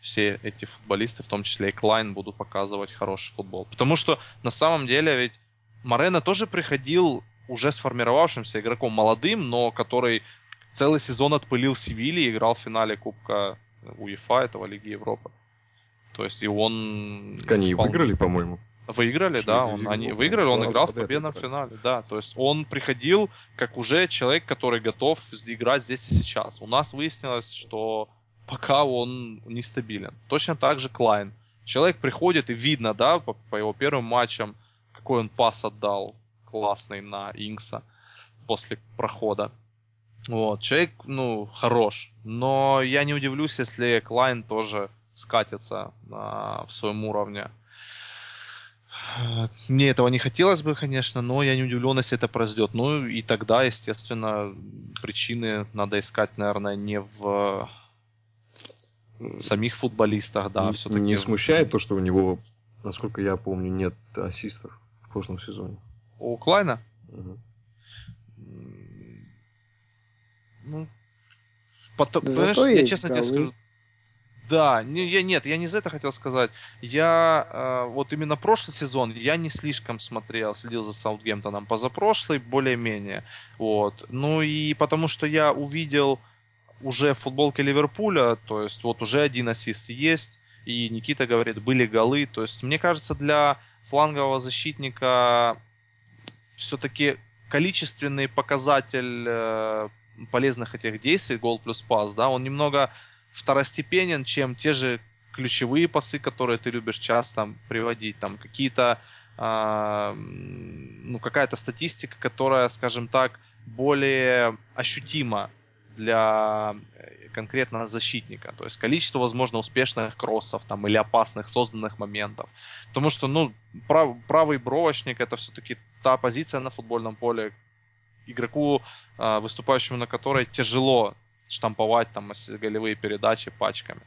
S4: все эти футболисты, в том числе и Клайн, будут показывать хороший футбол. Потому что на самом деле ведь Морено тоже приходил уже сформировавшимся игроком молодым, но который целый сезон отпылил в Севилье, играл в финале Кубка УЕФА, этого Лиги Европы. То есть и он...
S3: Так они вполне... выиграли, по-моему.
S4: Выиграли, Что да, он, они выиграли, он играл в победном финале, да. То есть он приходил как уже человек, который готов играть здесь и сейчас. У нас выяснилось, что пока он нестабилен. Точно так же Клайн. Человек приходит и видно, да, по, по его первым матчам, какой он пас отдал классный на Инкса после прохода. Вот, человек, ну, хорош. Но я не удивлюсь, если Клайн тоже скатится а, в своем уровне. Мне этого не хотелось бы, конечно, но я не удивлен, если это произойдет. Ну и тогда, естественно, причины надо искать, наверное, не в самих футболистах, да,
S3: не, все-таки. Не смущает то, что у него, насколько я помню, нет ассистов в прошлом сезоне?
S4: У Клайна? Угу. Ну, потом, понимаешь, я честно голы. тебе скажу. Да, не, я, нет, я не за это хотел сказать. Я э, вот именно прошлый сезон я не слишком смотрел, следил за Саутгемптоном. Позапрошлый более-менее. Вот. Ну и потому что я увидел уже в футболке Ливерпуля, то есть вот уже один ассист есть, и Никита говорит, были голы. То есть мне кажется, для флангового защитника все-таки количественный показатель э, полезных этих действий, гол плюс пас, да, он немного второстепенен, чем те же ключевые пасы, которые ты любишь часто приводить, там какие-то, э, ну какая-то статистика, которая, скажем так, более ощутима для э, конкретно защитника. То есть количество, возможно, успешных кроссов там, или опасных созданных моментов. Потому что, ну, прав, правый бровочник это все-таки та позиция на футбольном поле, игроку, а, выступающему на которой тяжело штамповать там голевые передачи пачками.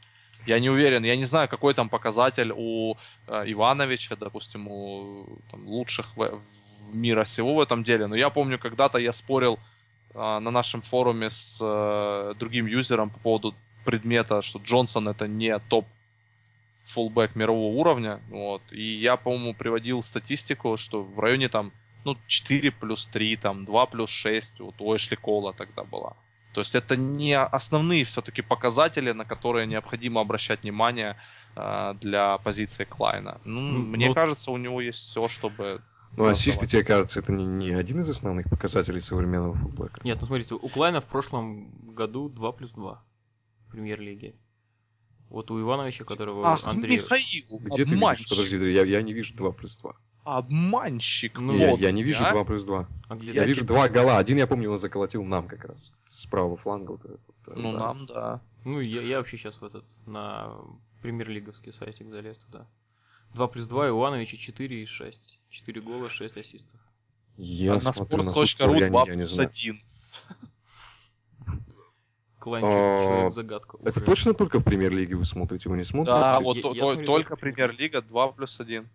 S4: Я не уверен, я не знаю, какой там показатель у э, Ивановича, допустим, у там, лучших в, в мира всего в этом деле. Но я помню, когда-то я спорил э, на нашем форуме с э, другим юзером по поводу предмета, что Джонсон это не топ фулбэк мирового уровня. Вот. И я, по-моему, приводил статистику, что в районе там ну, 4 плюс 3, там, 2 плюс 6, вот у Эшли Кола тогда была. То есть это не основные все-таки показатели, на которые необходимо обращать внимание э, для позиции Клайна. Ну, ну, мне ну, кажется, у него есть все, чтобы...
S3: Ну, ассисты, тебе кажется, это не, не один из основных показателей современного футбола?
S1: Нет, ну смотрите, у Клайна в прошлом году 2 плюс 2 в премьер-лиге. Вот у Ивановича, которого
S4: Ах, Андрей... Михаил,
S3: Где ты видишь? Подожди, я, я не вижу 2 плюс 2.
S4: Обманщик.
S1: Ну,
S3: я,
S4: вот,
S3: я не вижу
S4: а?
S3: 2 плюс 2.
S1: А где
S3: Я вижу два гола. Один, я помню, он заколотил нам как раз. С правого фланга. Вот этот, э,
S4: Ну,
S3: да.
S4: нам, да.
S1: Ну, я, я вообще сейчас в этот, на премьер-лиговский сайтик залез туда. 2 плюс 2, Ивановича 4 и 6. 4 гола, 6 ассистов.
S3: Я
S4: а на
S3: смотрю на
S4: sports.ru
S3: Хуспор, я,
S4: 2
S3: не- я не
S4: плюс
S3: знаю.
S4: 1.
S1: Кланчик,
S3: А,
S1: человек-загадка.
S3: Это точно только в премьер-лиге вы смотрите? Вы не смотрите?
S4: Да, вот
S1: Я-
S4: то-
S1: я
S4: то-
S1: смотрю
S4: только
S1: только
S4: премьер-лига 2 плюс 1.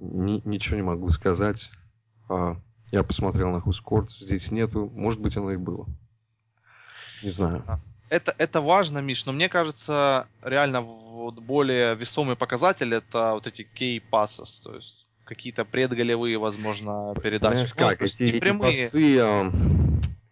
S3: Ни- ничего не могу сказать. А, я посмотрел на Хуспорт, здесь нету. Может быть, оно и было. Не знаю.
S4: Это, это важно, Миш, но мне кажется, реально вот более весомый показатель это вот эти key passes, то есть какие-то предголевые, возможно, передачи. Ну,
S3: как? Эти,
S4: не
S3: эти
S4: прямые.
S3: пасы...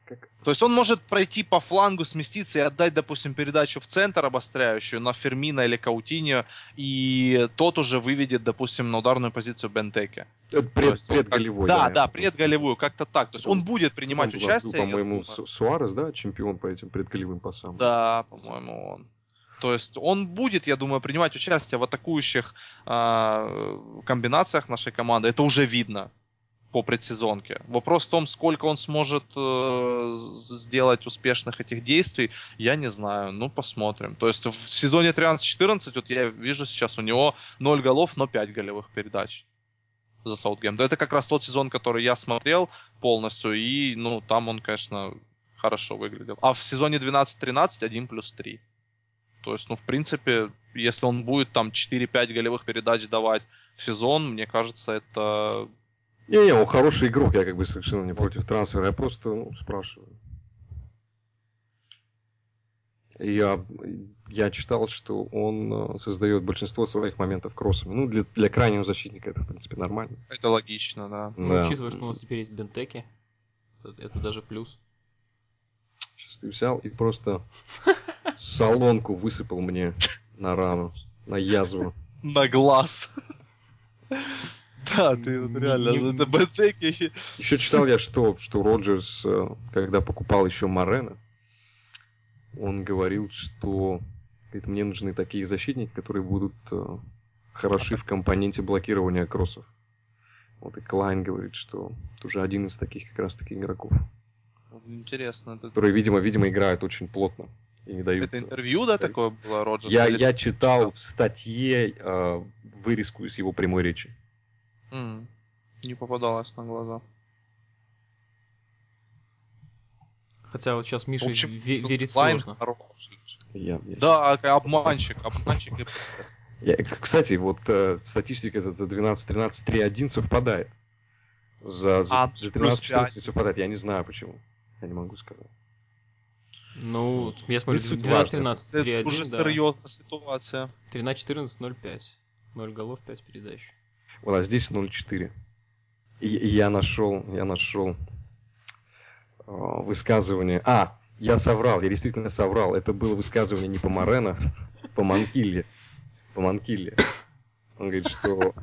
S3: как-
S4: То есть он может пройти по флангу, сместиться и отдать, допустим, передачу в центр обостряющую на Фермина или Каутиньо, и тот уже выведет, допустим, на ударную позицию Бентеке. То
S3: пред-
S4: есть он как-
S3: предголевой.
S4: Да, да,
S3: понял.
S4: предголевую, как-то так. То есть он будет принимать
S3: был,
S4: участие. я
S3: По-моему, Суарес, да, чемпион по этим предголевым пасам.
S4: Да, по-моему, он. То есть он будет, я думаю, принимать участие в атакующих а, комбинациях нашей команды. Это уже видно по предсезонке. Вопрос в том, сколько он сможет э, сделать успешных этих действий, я не знаю. Ну, посмотрим. То есть в сезоне 13-14, вот я вижу сейчас у него 0 голов, но 5 голевых передач за Саутгемптон. Это как раз тот сезон, который я смотрел полностью, и, ну, там он, конечно, хорошо выглядел. А в сезоне 12-13 1 плюс 3. То есть, ну, в принципе, если он будет там 4-5 голевых передач давать в сезон, мне кажется, это...
S3: Не-не, он хороший игрок, я как бы совершенно не против трансфера, я просто ну, спрашиваю. Я, я читал, что он э, создает большинство своих моментов кроссами. Ну, для, для крайнего защитника это, в принципе, нормально.
S4: Это логично, да.
S1: Ну,
S3: Да.
S1: учитывая, что у нас теперь есть Бентеки, это, это даже плюс.
S3: Сейчас ты взял и просто солонку высыпал мне на рану, на язву.
S4: На глаз. Да, ты вот реально,
S1: не-
S4: это бэтеки.
S3: Еще читал я, что, что Роджерс, э, когда покупал еще Морена, он говорил, что говорит, мне нужны такие защитники, которые будут э, хороши в компоненте блокирования кроссов. Вот и Клайн говорит, что это уже один из таких как раз таки игроков,
S4: Интересно. Это,
S3: которые, видимо, видимо, играют очень плотно и не дают.
S4: это интервью, да, такое было, Роджерс?
S3: Я,
S4: Или-
S3: я читал в статье э, вырезку из его прямой речи.
S4: М, Не попадалось на глаза.
S1: Хотя вот сейчас Миша
S4: В общем,
S1: ве- верить
S4: Клайну
S1: сложно.
S4: хороший.
S3: Я, я
S4: Да, а обманщик, обманщик.
S3: Я- кстати, вот э, статистика за, за 12-13 3-1 совпадает. За, за,
S4: А,
S3: за
S4: плюс
S3: 13-14
S4: пять.
S3: не совпадает. Я не знаю почему. Я не могу сказать.
S1: Ну, я смотрю,
S3: суть важная.
S1: 12-13,
S4: Это
S1: 3-1,
S4: уже
S1: да.
S4: серьезная ситуация.
S1: 13-14, 0-5. 0 голов, 5 передач.
S3: Вот, а здесь 0-4. И, и я нашел, я нашел э, высказывание. А, я соврал, я действительно соврал. Это было высказывание не по Морено, по Манкилле. По Манкилле. Он говорит, что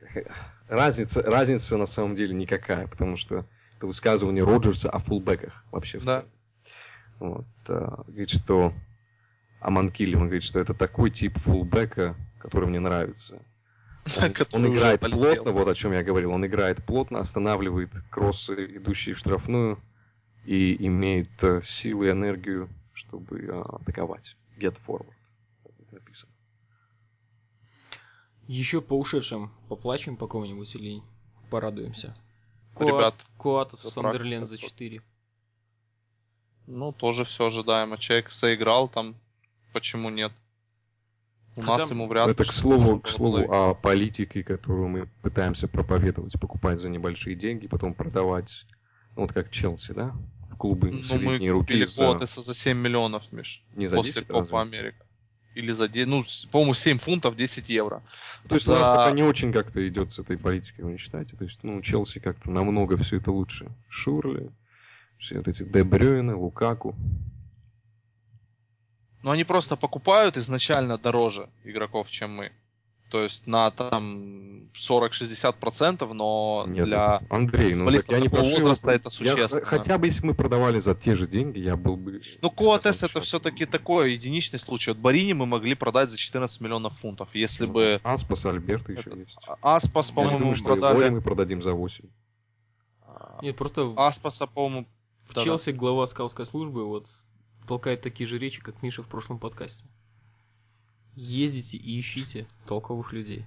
S3: разница, разница на самом деле никакая, потому что это высказывание Роджерса о фулбеках вообще в
S4: Да.
S3: целом. Вот, а, говорит, что о Манкилле, он говорит, что это такой тип фулбека, который мне нравится. Он, он играет
S4: полетел.
S3: плотно, вот о чем я говорил. Он играет плотно, останавливает кроссы, идущие в штрафную, и имеет э, силы и энергию, чтобы э, атаковать. Get forward. Так написано.
S1: Еще по ушедшим поплачем по кому-нибудь или порадуемся?
S4: Ребят,
S1: Куатас
S4: за
S1: Сандерленд за
S4: практику.
S1: 4.
S4: ну, тоже все ожидаемо. Человек заиграл там, почему нет? У
S1: Хотя-
S4: нас ему вряд ли...
S3: Это, к слову, к слову о политике, которую мы пытаемся проповедовать. Покупать за небольшие деньги, потом продавать, ну, вот как Челси, да? В клубы
S4: Ну, мы
S3: средней руки за...
S4: Куатеса за 7 миллионов, Миш.
S3: Не за
S4: после
S3: 10
S4: Копа
S3: разве?
S4: Америка. Или за 10, ну, по-моему, 7 фунтов, 10 евро.
S3: То есть
S4: за-
S3: у нас пока не очень как-то идет с этой политикой, вы не считаете? То есть, ну, Челси как-то намного все это лучше. Шурли, все вот эти Дебрёйны, Лукаку.
S4: Но они просто покупают изначально дороже игроков, чем мы. То есть на там 40-60%, но
S3: Нет,
S4: для
S3: Андрей, ну я не пошли.
S4: возраста это
S3: Я-
S4: существенно.
S3: хотя бы если мы продавали за те же деньги, я был бы...
S4: Ну, Коатес это все-таки такой единичный случай. Вот Барини мы могли продать за 14 миллионов фунтов. Если бы
S3: Аспас, Альберта еще
S4: Это-
S3: есть.
S4: Аспас,
S3: Я
S4: по-моему,
S3: думаю, что
S4: продали...
S3: мы продадим за 8.
S1: Нет, просто
S4: Аспаса, по-моему,
S1: в
S4: да-да.
S1: Челси глава скаутской службы вот толкает такие же речи, как Миша в прошлом подкасте. Ездите и ищите толковых людей.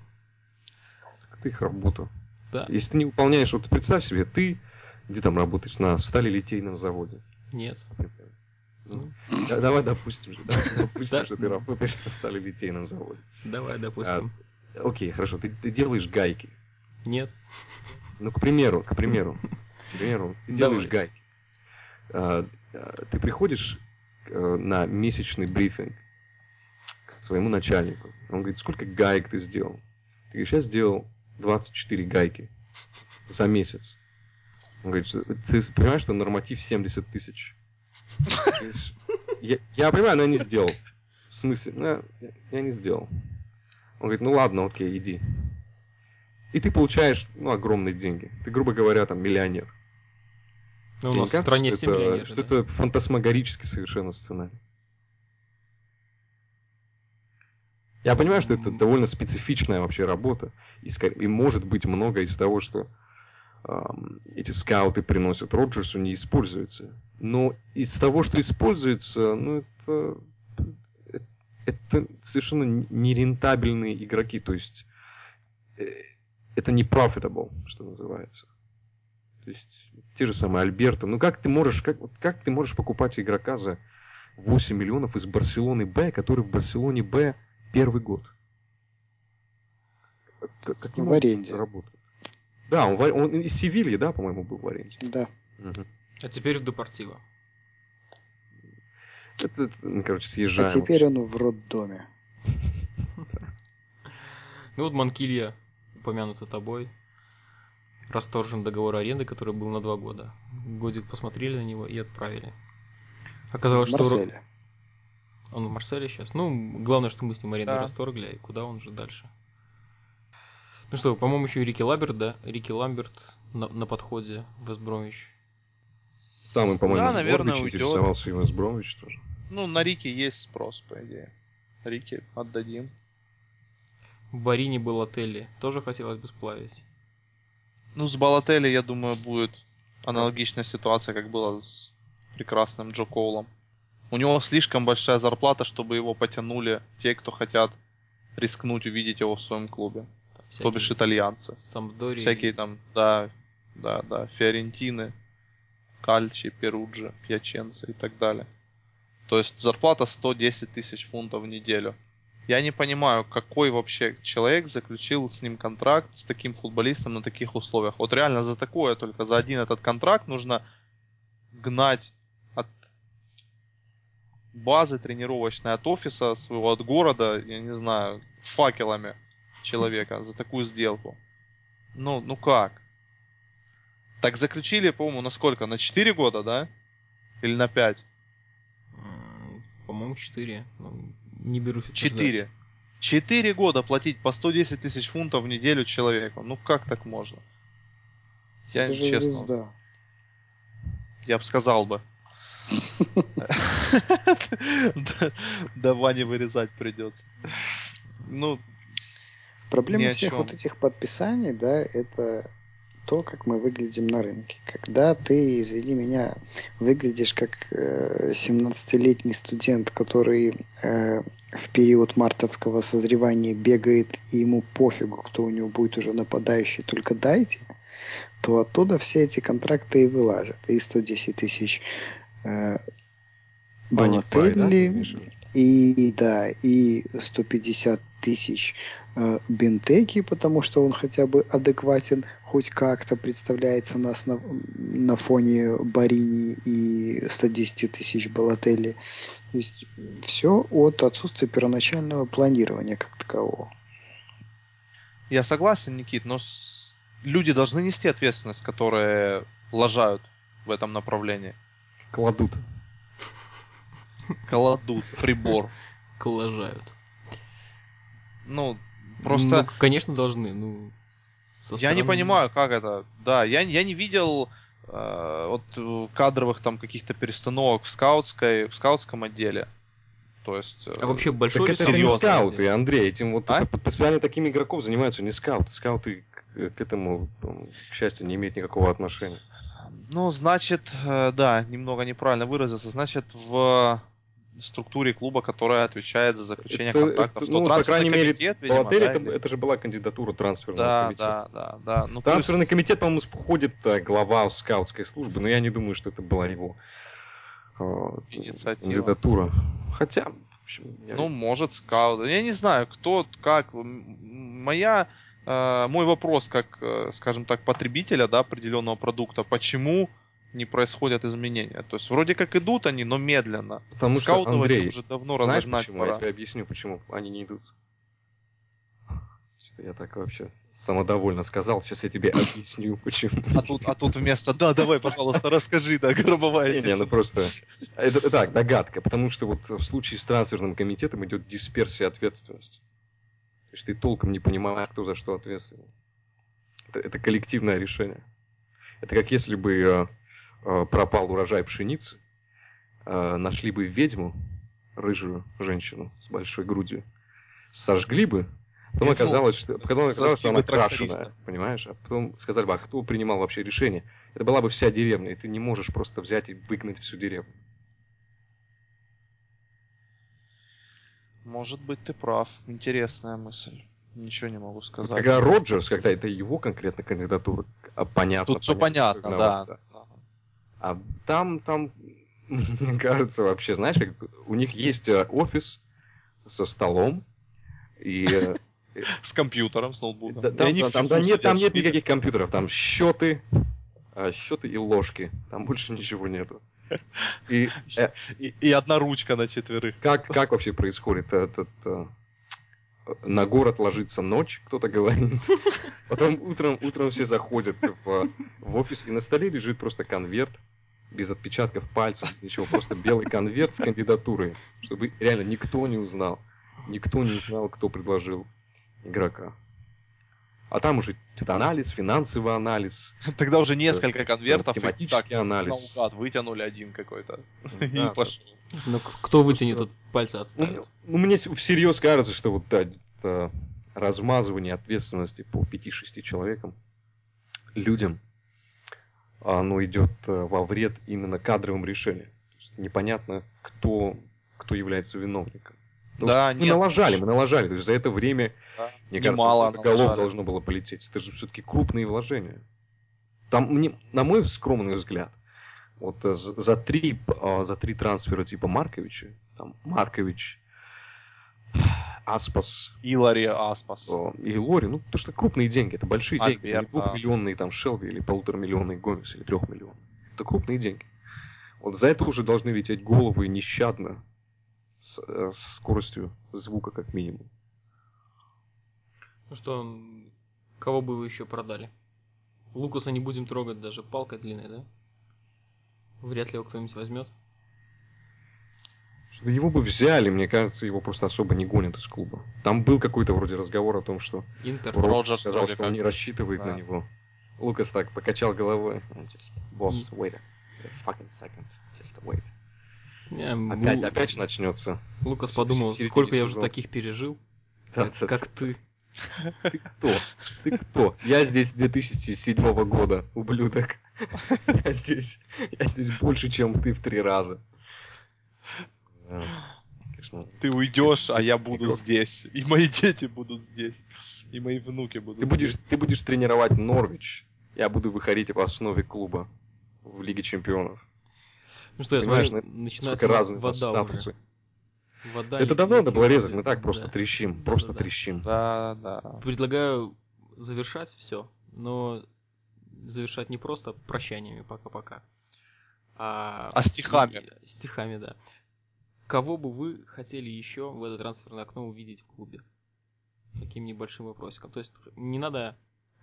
S3: Это их работа.
S1: Да?
S3: Если ты не выполняешь, вот представь себе, ты где там работаешь? На сталелитейном заводе.
S1: Нет.
S3: Ну, да- давай допустим да, допустим, что ты работаешь на сталелитейном заводе.
S1: Давай, допустим.
S3: Окей, хорошо, ты, ты делаешь гайки.
S1: Нет.
S3: Ну, к примеру, к примеру, к примеру, ты делаешь
S1: Давай.
S3: гайки. А, а, Ты приходишь на месячный брифинг к своему начальнику. Он говорит, сколько гаек ты сделал? Ты говоришь, я сделал 24 гайки за месяц. Он говорит, «Что- ты понимаешь, что норматив 70 тысяч? Я, я понимаю, но я не сделал. В смысле? Ну, я, я не сделал. Он говорит, ну ладно, окей, иди. И ты получаешь, ну, огромные деньги. Ты, грубо говоря, там, миллионер.
S1: Ну, у нас в
S3: кажется,
S1: стране
S3: что
S1: все
S3: это-
S1: миллионеры.
S3: Что
S1: да?
S3: это фантасмагорический совершенно сценарий. Я понимаю, что это довольно специфичная вообще работа. И, и может быть много из того, что ам, эти скауты приносят Роджерсу, не используется. Но из того, что используется, ну это, это, это совершенно нерентабельные игроки. То есть э, это не profitable, что называется. То есть те же самые Альберто. Ну как ты можешь, как, как ты можешь покупать игрока за 8 миллионов из Барселоны Б, который в Барселоне Б первый год? Как, каким
S2: В
S3: образом
S2: аренде.
S3: работает? Да, он, в а- он из Севильи, да, по-моему, был в аренде.
S2: Да.
S3: Мгм.
S1: А теперь в Депортиво.
S3: Это, это, ну, короче,
S2: А
S3: съезжаем.
S2: теперь
S3: вообще.
S2: он в роддоме.
S1: Ну вот Манкилья, упомянуто тобой. Расторжен договор аренды, который был на два года. Годик посмотрели на него и отправили. Оказалось,
S2: в
S1: что
S2: Марселе.
S1: он в Марселе сейчас. Ну, главное, что мы с ним аренду
S4: Да.
S1: расторгли, и куда он же дальше. Ну что, по-моему, еще и Рики Ламберт, да? Рики Ламберт на, на подходе в Вестбромвич.
S3: Там и, по-моему,
S4: Да, наверное,
S3: Горбич
S4: уйдет.
S3: интересовался и Вест Бромвич тоже.
S4: ну, на Рике есть спрос, по идее. Рике отдадим.
S1: Барини был отеле. Тоже хотелось бы сплавить.
S4: Ну, с Балотели, я думаю, будет аналогичная ситуация, как было с прекрасным Джо Коулом. У него слишком большая зарплата, чтобы его потянули те, кто хотят рискнуть увидеть его в своем клубе.
S1: Там
S4: То бишь итальянцы.
S1: Самдори.
S4: Всякие там, да, да, да, Фиорентины, Кальчи, Перуджи, Пьяченцы и так далее. То есть зарплата 110 тысяч фунтов в неделю. Я не понимаю, какой вообще человек заключил с ним контракт с таким футболистом на таких условиях. Вот реально за такое, только за один этот контракт нужно гнать от базы тренировочной, от офиса своего, от города, я не знаю, факелами человека за такую сделку. Ну, ну как? Так заключили, по-моему, на сколько? На 4 года, да? Или на 5?
S1: М, По-моему, 4. Не берусь утверждать.
S4: 4. 4 года платить по 110 тысяч фунтов в неделю человеку. Ну как так можно? Я
S2: Это же
S4: честно,
S2: звезда.
S4: я бы сказал бы. Да- Ване вырезать придется. Ну,
S2: Проблема всех вот этих подписаний, да, это то, как мы выглядим на рынке. Когда ты, извини меня, выглядишь как э, 17-летний студент, который э, в период мартовского созревания бегает, и ему пофигу, кто у него будет уже нападающий, только дайте, то оттуда все эти контракты и вылазят. И 110 тысяч э, Балотелли? И да, и 150 тысяч э, Бентеки, потому что он хотя бы адекватен, хоть как-то представляется нас на, на фоне Барини и 110 тысяч Балотелли. То есть все от отсутствия первоначального планирования как такового.
S4: я согласен, Никит, но с- люди должны нести ответственность, которые лажают в этом направлении.
S3: Кладут.
S4: Кладут прибор.
S1: Коллажают.
S4: Ну, Просто
S1: Ну, конечно, должны. Ну, со
S4: я не
S1: стороны-
S4: понимаю, как это. Да, я, я не видел э, вот э, кадровых там каких-то перестановок в скаутской, в скаутском отделе. То есть. э,
S1: А вообще
S3: Так
S1: большой ли
S3: это, это не скауты,
S1: отдел?
S3: Андрей. Этим вот
S4: А?
S3: постоянно такими игроков занимаются не скауты. Скауты к, к этому, к счастью, не имеют никакого отношения.
S4: Ну, значит, да, немного неправильно выразился. Значит, в структуре клуба, которая отвечает за заключение
S3: Это-
S4: контрактов,
S3: это,
S4: то
S3: ну, по крайней мере,
S4: комитет, видимо,
S3: отеле
S4: да,
S3: это,
S4: или-
S3: это же была кандидатура трансферного
S4: да,
S3: комитета.
S4: да, да, да. Ну,
S3: Трансферный комитет, по-моему, входит э, глава скаутской службы, но я не думаю, что это была его э,
S4: Инициатива.
S3: кандидатура. Хотя, в общем, я-
S4: Ну, может, скаут. Я не знаю, кто, как. Моя, э, мой вопрос, как, скажем так, потребителя, да, определенного продукта, почему не происходят изменения? То есть, вроде как идут они, но медленно.
S3: потому что, Андрей,
S4: уже давно
S3: знаешь почему?
S4: пора.
S3: Я тебе объясню, почему они не идут. Что-то я так вообще самодовольно сказал. Сейчас я тебе объясню, почему.
S4: А тут, а тут вместо «да, давай, пожалуйста, расскажи, да, гробовая
S3: Не, не, ну
S4: тишина».
S3: просто... Это, так, догадка. Потому что вот в случае с трансферным комитетом идет дисперсия ответственности. То есть ты толком не понимаешь, кто за что ответственен. Это, это коллективное решение. Это как если бы э, пропал урожай пшеницы, э, нашли бы ведьму, рыжую женщину с большой грудью, сожгли бы, потом
S4: Ну,
S3: оказалось, что, потом оказалось, что она крашеная, понимаешь? А потом сказали бы, а кто принимал вообще решение? Это была бы вся деревня, и ты не можешь просто взять и выгнать всю деревню.
S4: Может быть, ты прав. Интересная мысль. Ничего не могу сказать.
S3: когда Роджерс, когда это его конкретно кандидатура, а понятно.
S4: Тут все понятно,
S3: как
S4: да.
S3: А там, там, мне кажется, вообще, знаешь, как у них есть э, офис со столом, и э,
S4: С компьютером, с ноутбуком.
S3: да- там, там- там нет, там нет никаких компьютеров, там счеты, а, счеты и ложки, там больше ничего нету. И э,
S4: И, и одна ручка на четверых.
S3: как, как вообще происходит этот... э, На город ложится ночь, кто-то говорит. Потом утром, утром все заходят в, в офис, и на столе лежит просто конверт без отпечатков пальцев, ничего, просто белый конверт с кандидатурой, чтобы реально никто не узнал. Никто не узнал, кто предложил игрока. А там уже анализ, финансовый анализ,
S4: Тогда уже несколько конвертов. и
S3: математический
S4: так,
S3: анализ.
S4: Наугад вытянули один какой-то.
S3: Да,
S4: И
S3: да.
S4: пошел.
S1: Ну, кто вытянет, Тот пальцы
S3: Ну, ну, мне всерьез кажется, что вот да, это размазывание ответственности по 5-6 человекам, людям, оно идет э, во вред именно кадровым решениям. То есть непонятно, кто, кто является виновником. Потому
S4: Да,
S3: что мы
S4: нет.
S3: налажали, мы налажали. То есть за это время,
S4: Да.
S3: мне кажется, много голов
S4: налажали.
S3: должно было полететь. Это же все-таки крупные вложения. Там, мне, на мой скромный взгляд, вот э, за три, э, за три трансфера типа Марковича, там Маркович, Аспас
S4: Илари Аспас.
S3: э, и Лори, ну, то что крупные деньги, это большие деньги. Это не
S4: Альберт,
S3: двухмиллионные там Шелби или полуторамиллионный Гомес или трехмиллионный. Это крупные деньги. Вот за это уже должны лететь головы нещадно с, э, с скоростью звука как минимум.
S1: Ну что, кого бы вы еще продали? Лукаса не будем трогать даже палкой длинной, да? Вряд ли его кто-нибудь возьмет.
S3: Что его бы взяли, мне кажется, его просто особо не гонят из клуба. Там был какой-то вроде разговор о том, что
S1: Интер.
S3: Роджерс сказал, что он не рассчитывает
S4: Да.
S3: на него. Лукас так покачал головой. Just, boss, wait a fucking second. Just wait.
S1: Не, м,
S3: Опять,
S1: Лу-
S3: опять начнется.
S1: Лукас подумал, сколько я уже таких пережил,
S3: Да,
S1: как,
S3: да,
S1: как ты.
S3: Ты кто? Ты кто? Я здесь 2007 года, ублюдок. Я здесь, я здесь больше, чем ты в три раза. Конечно,
S4: Ты уйдешь, а я буду
S3: Игрок.
S4: здесь. И мои дети будут здесь. И мои внуки будут
S3: ты будешь,
S4: здесь.
S3: ты будешь тренировать Норвич. Я буду выходить в основе клуба в Лиге Чемпионов.
S1: Ну что, я
S3: Понимаешь,
S1: смотрю,
S3: на-
S1: начинается
S3: Сколько
S1: у нас
S3: разных
S1: вода
S3: статусы.
S1: уже. Вода
S3: Это
S1: и-
S3: давно надо было резать, мы так просто
S1: Да.
S3: трещим, просто
S1: да, да.
S3: трещим.
S4: Да, да.
S1: Предлагаю завершать все, но завершать не просто прощаниями пока-пока, а...
S4: А стихами.
S1: и- Стихами, да. Кого бы вы хотели еще в это трансферное окно увидеть в клубе? Таким небольшим вопросиком. То есть не надо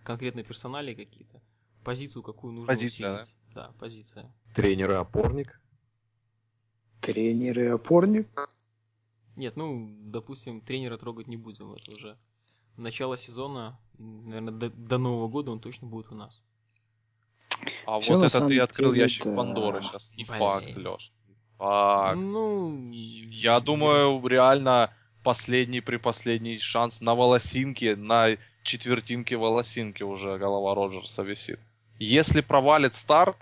S1: конкретные персонали какие-то. Позицию какую нужно
S4: Позиция,
S1: усилить. Да, позиция.
S3: Тренер и опорник.
S2: Тренер и опорник.
S1: Нет, ну, допустим, тренера трогать не будем, это уже начало сезона, наверное, до, до Нового года он точно будет у нас.
S4: А
S2: Всё
S4: вот это ты открыл
S2: деле,
S4: ящик
S2: да.
S4: Пандоры сейчас. Не
S1: Блин.
S4: факт, Леш. Факт.
S1: Ну,
S4: Я думаю, реально последний при последний шанс на волосинке, на четвертинке волосинки уже голова Роджерса висит. Если провалит старт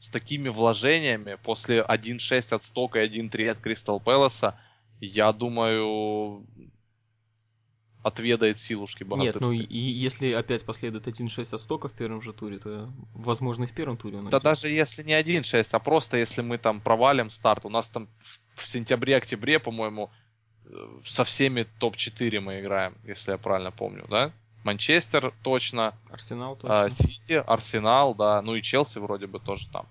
S4: с такими вложениями после 1-6 от Стока и 1-3 от Кристал Пэласа, я думаю, отведает силушки
S1: Нет, ну
S4: богатырской.
S1: и, и если опять последует 1-6 от стока в первом же туре, то, возможно, и в первом туре он
S4: Да
S1: уйдет.
S4: даже если не 1-6, а просто если мы там провалим старт, у нас там в- сентябре-октябре, по-моему, э, со всеми топ-4 мы играем, если я правильно помню, да? Манчестер точно,
S1: Арсенал точно.
S4: а, Сити, Арсенал, да, ну и Челси вроде бы тоже там.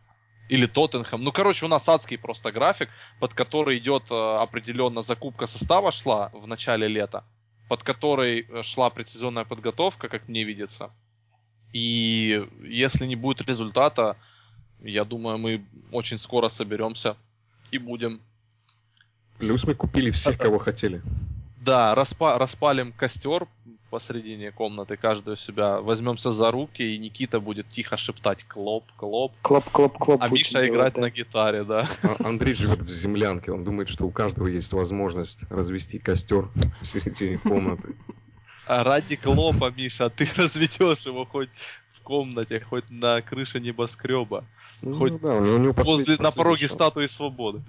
S4: Или Тоттенхэм. Ну, короче, у нас адский просто график, под который идет э, определенно закупка состава шла в начале лета, под которой э, шла предсезонная подготовка, как мне видится. И если не будет результата, я думаю, мы очень скоро соберемся и будем
S3: Плюс мы купили всех, кого хотели.
S4: Да, распа- распалим костер посредине комнаты, каждый у себя возьмемся за руки, и Никита будет тихо шептать Клопп, Клопп,
S2: Клопп-Клопп-Клопп.
S4: а
S2: будет
S4: Миша
S2: делать,
S4: играть
S2: да.
S4: на гитаре, да.
S3: А Андрей живет в землянке, он думает, что у каждого есть возможность развести костер в середине комнаты.
S4: А ради Клоппа, Миша, ты разведешь его хоть в комнате, хоть на крыше небоскреба,
S3: Ну
S4: Хоть
S3: да, у него-
S4: возле,
S3: последний-
S4: на пороге
S3: шанс.
S4: статуи свободы.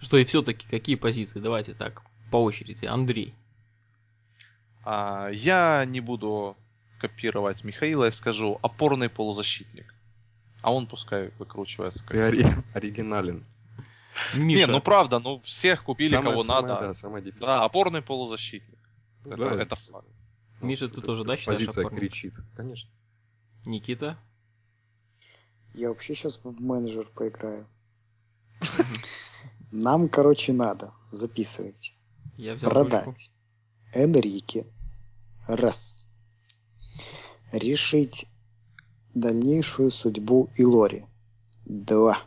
S1: Что и все-таки, какие позиции? Давайте так, по очереди. Андрей.
S4: А, я не буду копировать Михаила, я скажу опорный полузащитник. А он пускай выкручивается. как
S3: Ты ори- оригинален.
S1: Миша.
S4: Не, ну правда, ну всех купили,
S3: Самое-
S4: кого
S3: самое,
S4: надо.
S3: Да, самое
S4: Да, опорный полузащитник.
S3: Ну
S4: это,
S3: да,
S4: это факт.
S1: Миша, ты
S3: это-
S1: тоже, да, считаешь
S3: Позиция
S1: опорным?
S3: кричит, конечно.
S1: Никита.
S2: Я вообще сейчас в менеджер поиграю. Нам, короче, надо. Записывайте.
S1: Я взял ручку.
S2: Продать Энрике. Раз. Решить дальнейшую судьбу Илори. Два.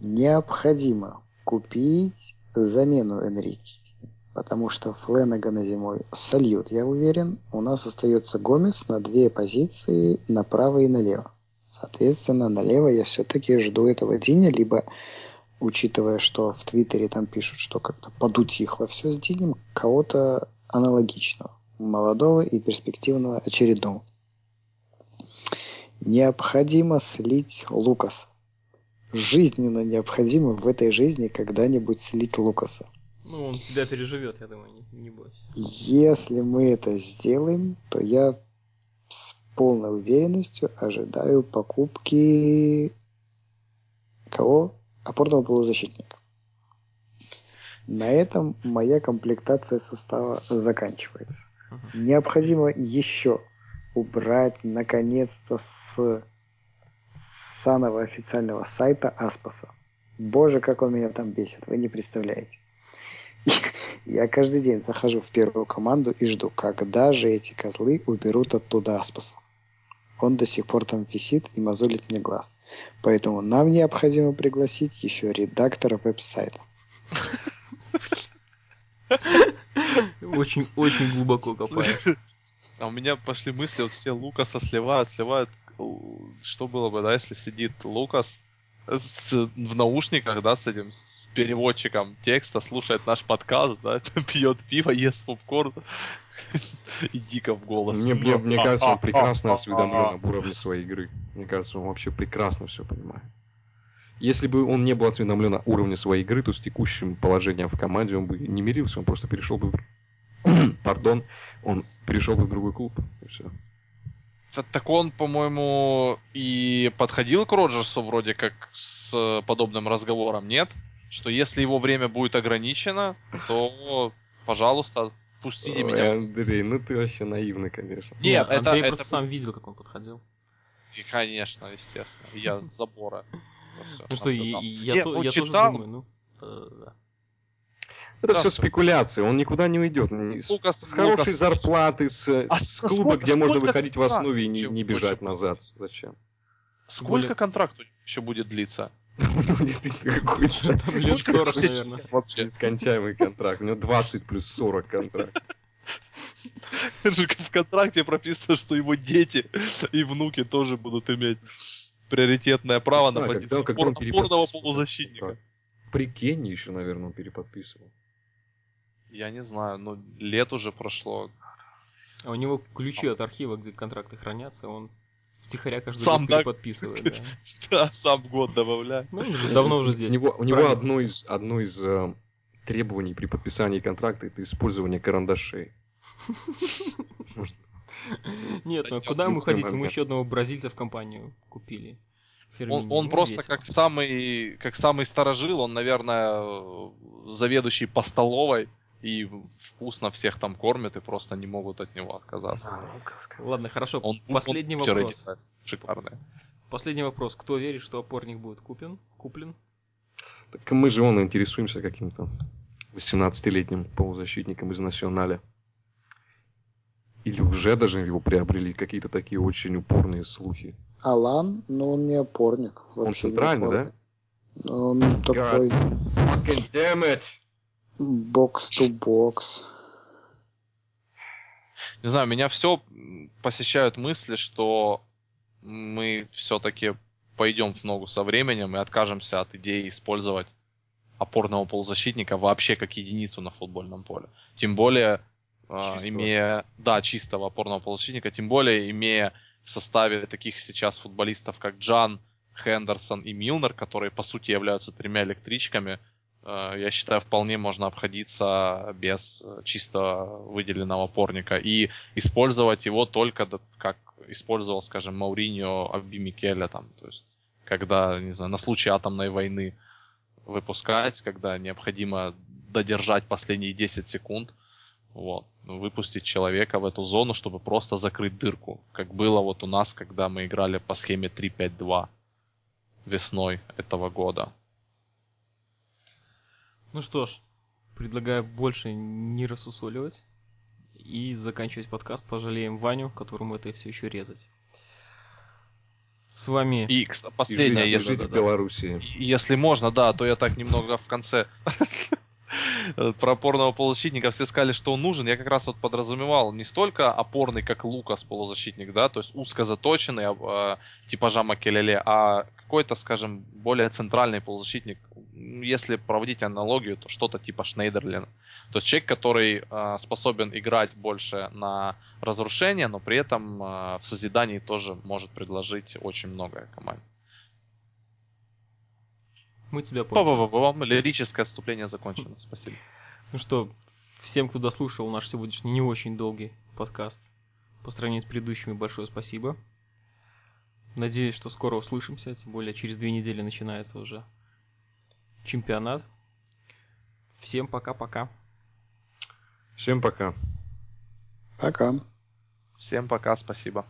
S2: Необходимо купить замену Энрике. Потому что Фленагана зимой сольют, я уверен. У нас остается Гомес на две позиции, направо и налево. Соответственно, налево я все-таки жду этого Диня, либо учитывая, что в Твиттере там пишут, что как-то подутихло все с Динем, кого-то аналогичного, молодого и перспективного очередного. Необходимо слить Лукаса. Жизненно необходимо в этой жизни когда-нибудь слить Лукаса.
S1: Ну, он тебя переживет, я думаю, не, не бойся.
S2: Если мы это сделаем, то я с полной уверенностью ожидаю покупки кого? Опорного полузащитника. На этом моя комплектация состава заканчивается. Необходимо еще убрать наконец-то с самого официального сайта Аспаса. Боже, как он меня там бесит, вы не представляете. Я каждый день захожу в первую команду и жду, когда же эти козлы уберут оттуда Аспаса. Он до сих пор там висит и мозолит мне глаз. Поэтому нам необходимо пригласить еще редактора веб-сайта.
S1: Очень, очень глубоко копаешь.
S4: А у меня пошли мысли, вот все Лукаса сливают, сливают. Что было бы, да, если сидит Лукас с, в наушниках, да, с этим с переводчиком текста, слушает наш подкаст, да, пьет пиво, ест попкорн и дико в голос.
S3: Мне, мне, мне кажется, он прекрасно осведомлен об уровне своей игры. Мне кажется, он вообще прекрасно все понимает. Если бы он не был осведомлен о уровне своей игры, то с текущим положением в команде он бы не мирился, он просто перешел бы в... Пардон, он перешел бы в другой клуб. И все.
S4: Так он, по-моему, и подходил к Роджерсу вроде как с э, подобным разговором, нет? Что если его время будет ограничено, то, пожалуйста, пустите
S3: Ой,
S4: меня.
S3: Андрей, ну ты вообще наивный, конечно.
S4: Нет, это,
S1: Андрей
S4: это
S1: просто сам видел, как он подходил.
S4: И, Конечно, естественно. Я с забора.
S1: Ну что, я,
S4: Не,
S1: то- я тоже
S4: читал.
S1: думаю, ну, да.
S3: Это
S4: Да,
S3: все спекуляции, он никуда не уйдет. Ни- С, хорошей
S4: Лукас-
S3: зарплаты, с,
S4: А
S3: с
S4: сколько-
S3: клуба, где можно
S4: сколько
S3: выходить в
S4: контракт
S3: основе и не, не бежать
S4: больше
S3: назад. Зачем?
S4: Сколько
S1: более-
S4: контракт еще будет длиться?
S3: У него действительно какой-то
S1: Там лет 40, наверное.
S4: Вообще.
S3: нескончаемый контракт. У него 20 плюс 40 контракт.
S4: же в контракте прописано, что его дети и внуки тоже будут иметь приоритетное право на
S3: Да,
S4: позицию
S3: когда- когда он
S4: опор- опорного полузащитника.
S3: Так. При Кенни еще, наверное, он переподписывал.
S4: Я не знаю, ну лет уже прошло.
S1: А у него ключи от архива, где контракты хранятся, он втихаря каждый
S4: Сам,
S1: год
S4: да?
S1: переподписывает. да.
S4: Да, сам год добавляю.
S1: Ну, он давно уже здесь.
S3: У него, у него одно из, одно из э, требований при подписании контракта это использование карандашей.
S1: Нет, ну а
S4: Да
S1: куда ему
S3: нет,
S1: ходить?
S3: нет.
S1: еще одного бразильца в компанию купили.
S4: Он, он
S1: Ну,
S4: просто
S1: весело.
S4: как самый, как самый старожил, он, наверное, заведующий по столовой и вкусно всех там кормят и просто не могут от него отказаться.
S1: Ладно, хорошо.
S4: Он
S1: Последний
S4: он
S1: вопрос.
S4: делает Шикарные.
S1: Последний вопрос. Кто верит, что опорник будет куплен? Куплен?
S3: Так мы же вон интересуемся каким-то 18-летним полузащитником из Националя. Или уже даже его приобрели какие-то такие очень упорные слухи.
S2: Алан, но он не опорник.
S3: Он центральный, да?
S2: опорник. Он такой
S3: Fucking damn it!
S2: бокс-то-бокс.
S4: Не знаю, меня все посещают мысли, что мы все-таки пойдем в ногу со временем и откажемся от идеи использовать опорного полузащитника вообще как единицу на футбольном поле. Тем более,
S3: Чистого.
S4: имея, да, чистого опорного полузащитника, тем более имея в составе таких сейчас футболистов, как Джан, Хендерсон и Милнер, которые по сути являются тремя электричками, э, я считаю, вполне можно обходиться без э, чисто выделенного опорника и использовать его только как использовал, скажем, Мауриньо Аби Микеля, там, то есть, когда, не знаю, на случай атомной войны выпускать, когда необходимо додержать последние 10 секунд, вот, выпустить человека в эту зону, чтобы просто закрыть дырку, как было вот у нас, когда мы играли по схеме 3-5-2 весной этого года.
S1: Ну что ж, предлагаю больше не рассусоливать и заканчивать подкаст. Пожалеем Ваню, которому это все еще резать. С вами...
S4: И, кстати,
S3: И
S4: последнее,
S3: жить-
S4: если,
S3: жить в Белоруссии.
S4: И Если можно, да, то я так немного в конце про опорного полузащитника все сказали, что он нужен. Я как раз вот подразумевал не столько опорный, как Лукас полузащитник, да, то есть узко заточенный э, типажа Макелеле, а какой-то, скажем, более центральный полузащитник. Если проводить аналогию, то что-то типа Шнейдерлина. То есть человек, который э, способен играть больше на разрушение, но при этом э, в созидании тоже может предложить очень многое команде.
S1: Мы тебя поняли.
S4: Па-па-па-пам. Лирическое отступление закончено. Спасибо.
S1: Ну что, всем, кто дослушал наш сегодняшний не очень долгий подкаст, по сравнению с предыдущими, большое спасибо. Надеюсь, что скоро услышимся, тем более через две недели начинается уже чемпионат. Всем пока-пока.
S3: Всем пока.
S2: Пока.
S4: Всем пока, спасибо.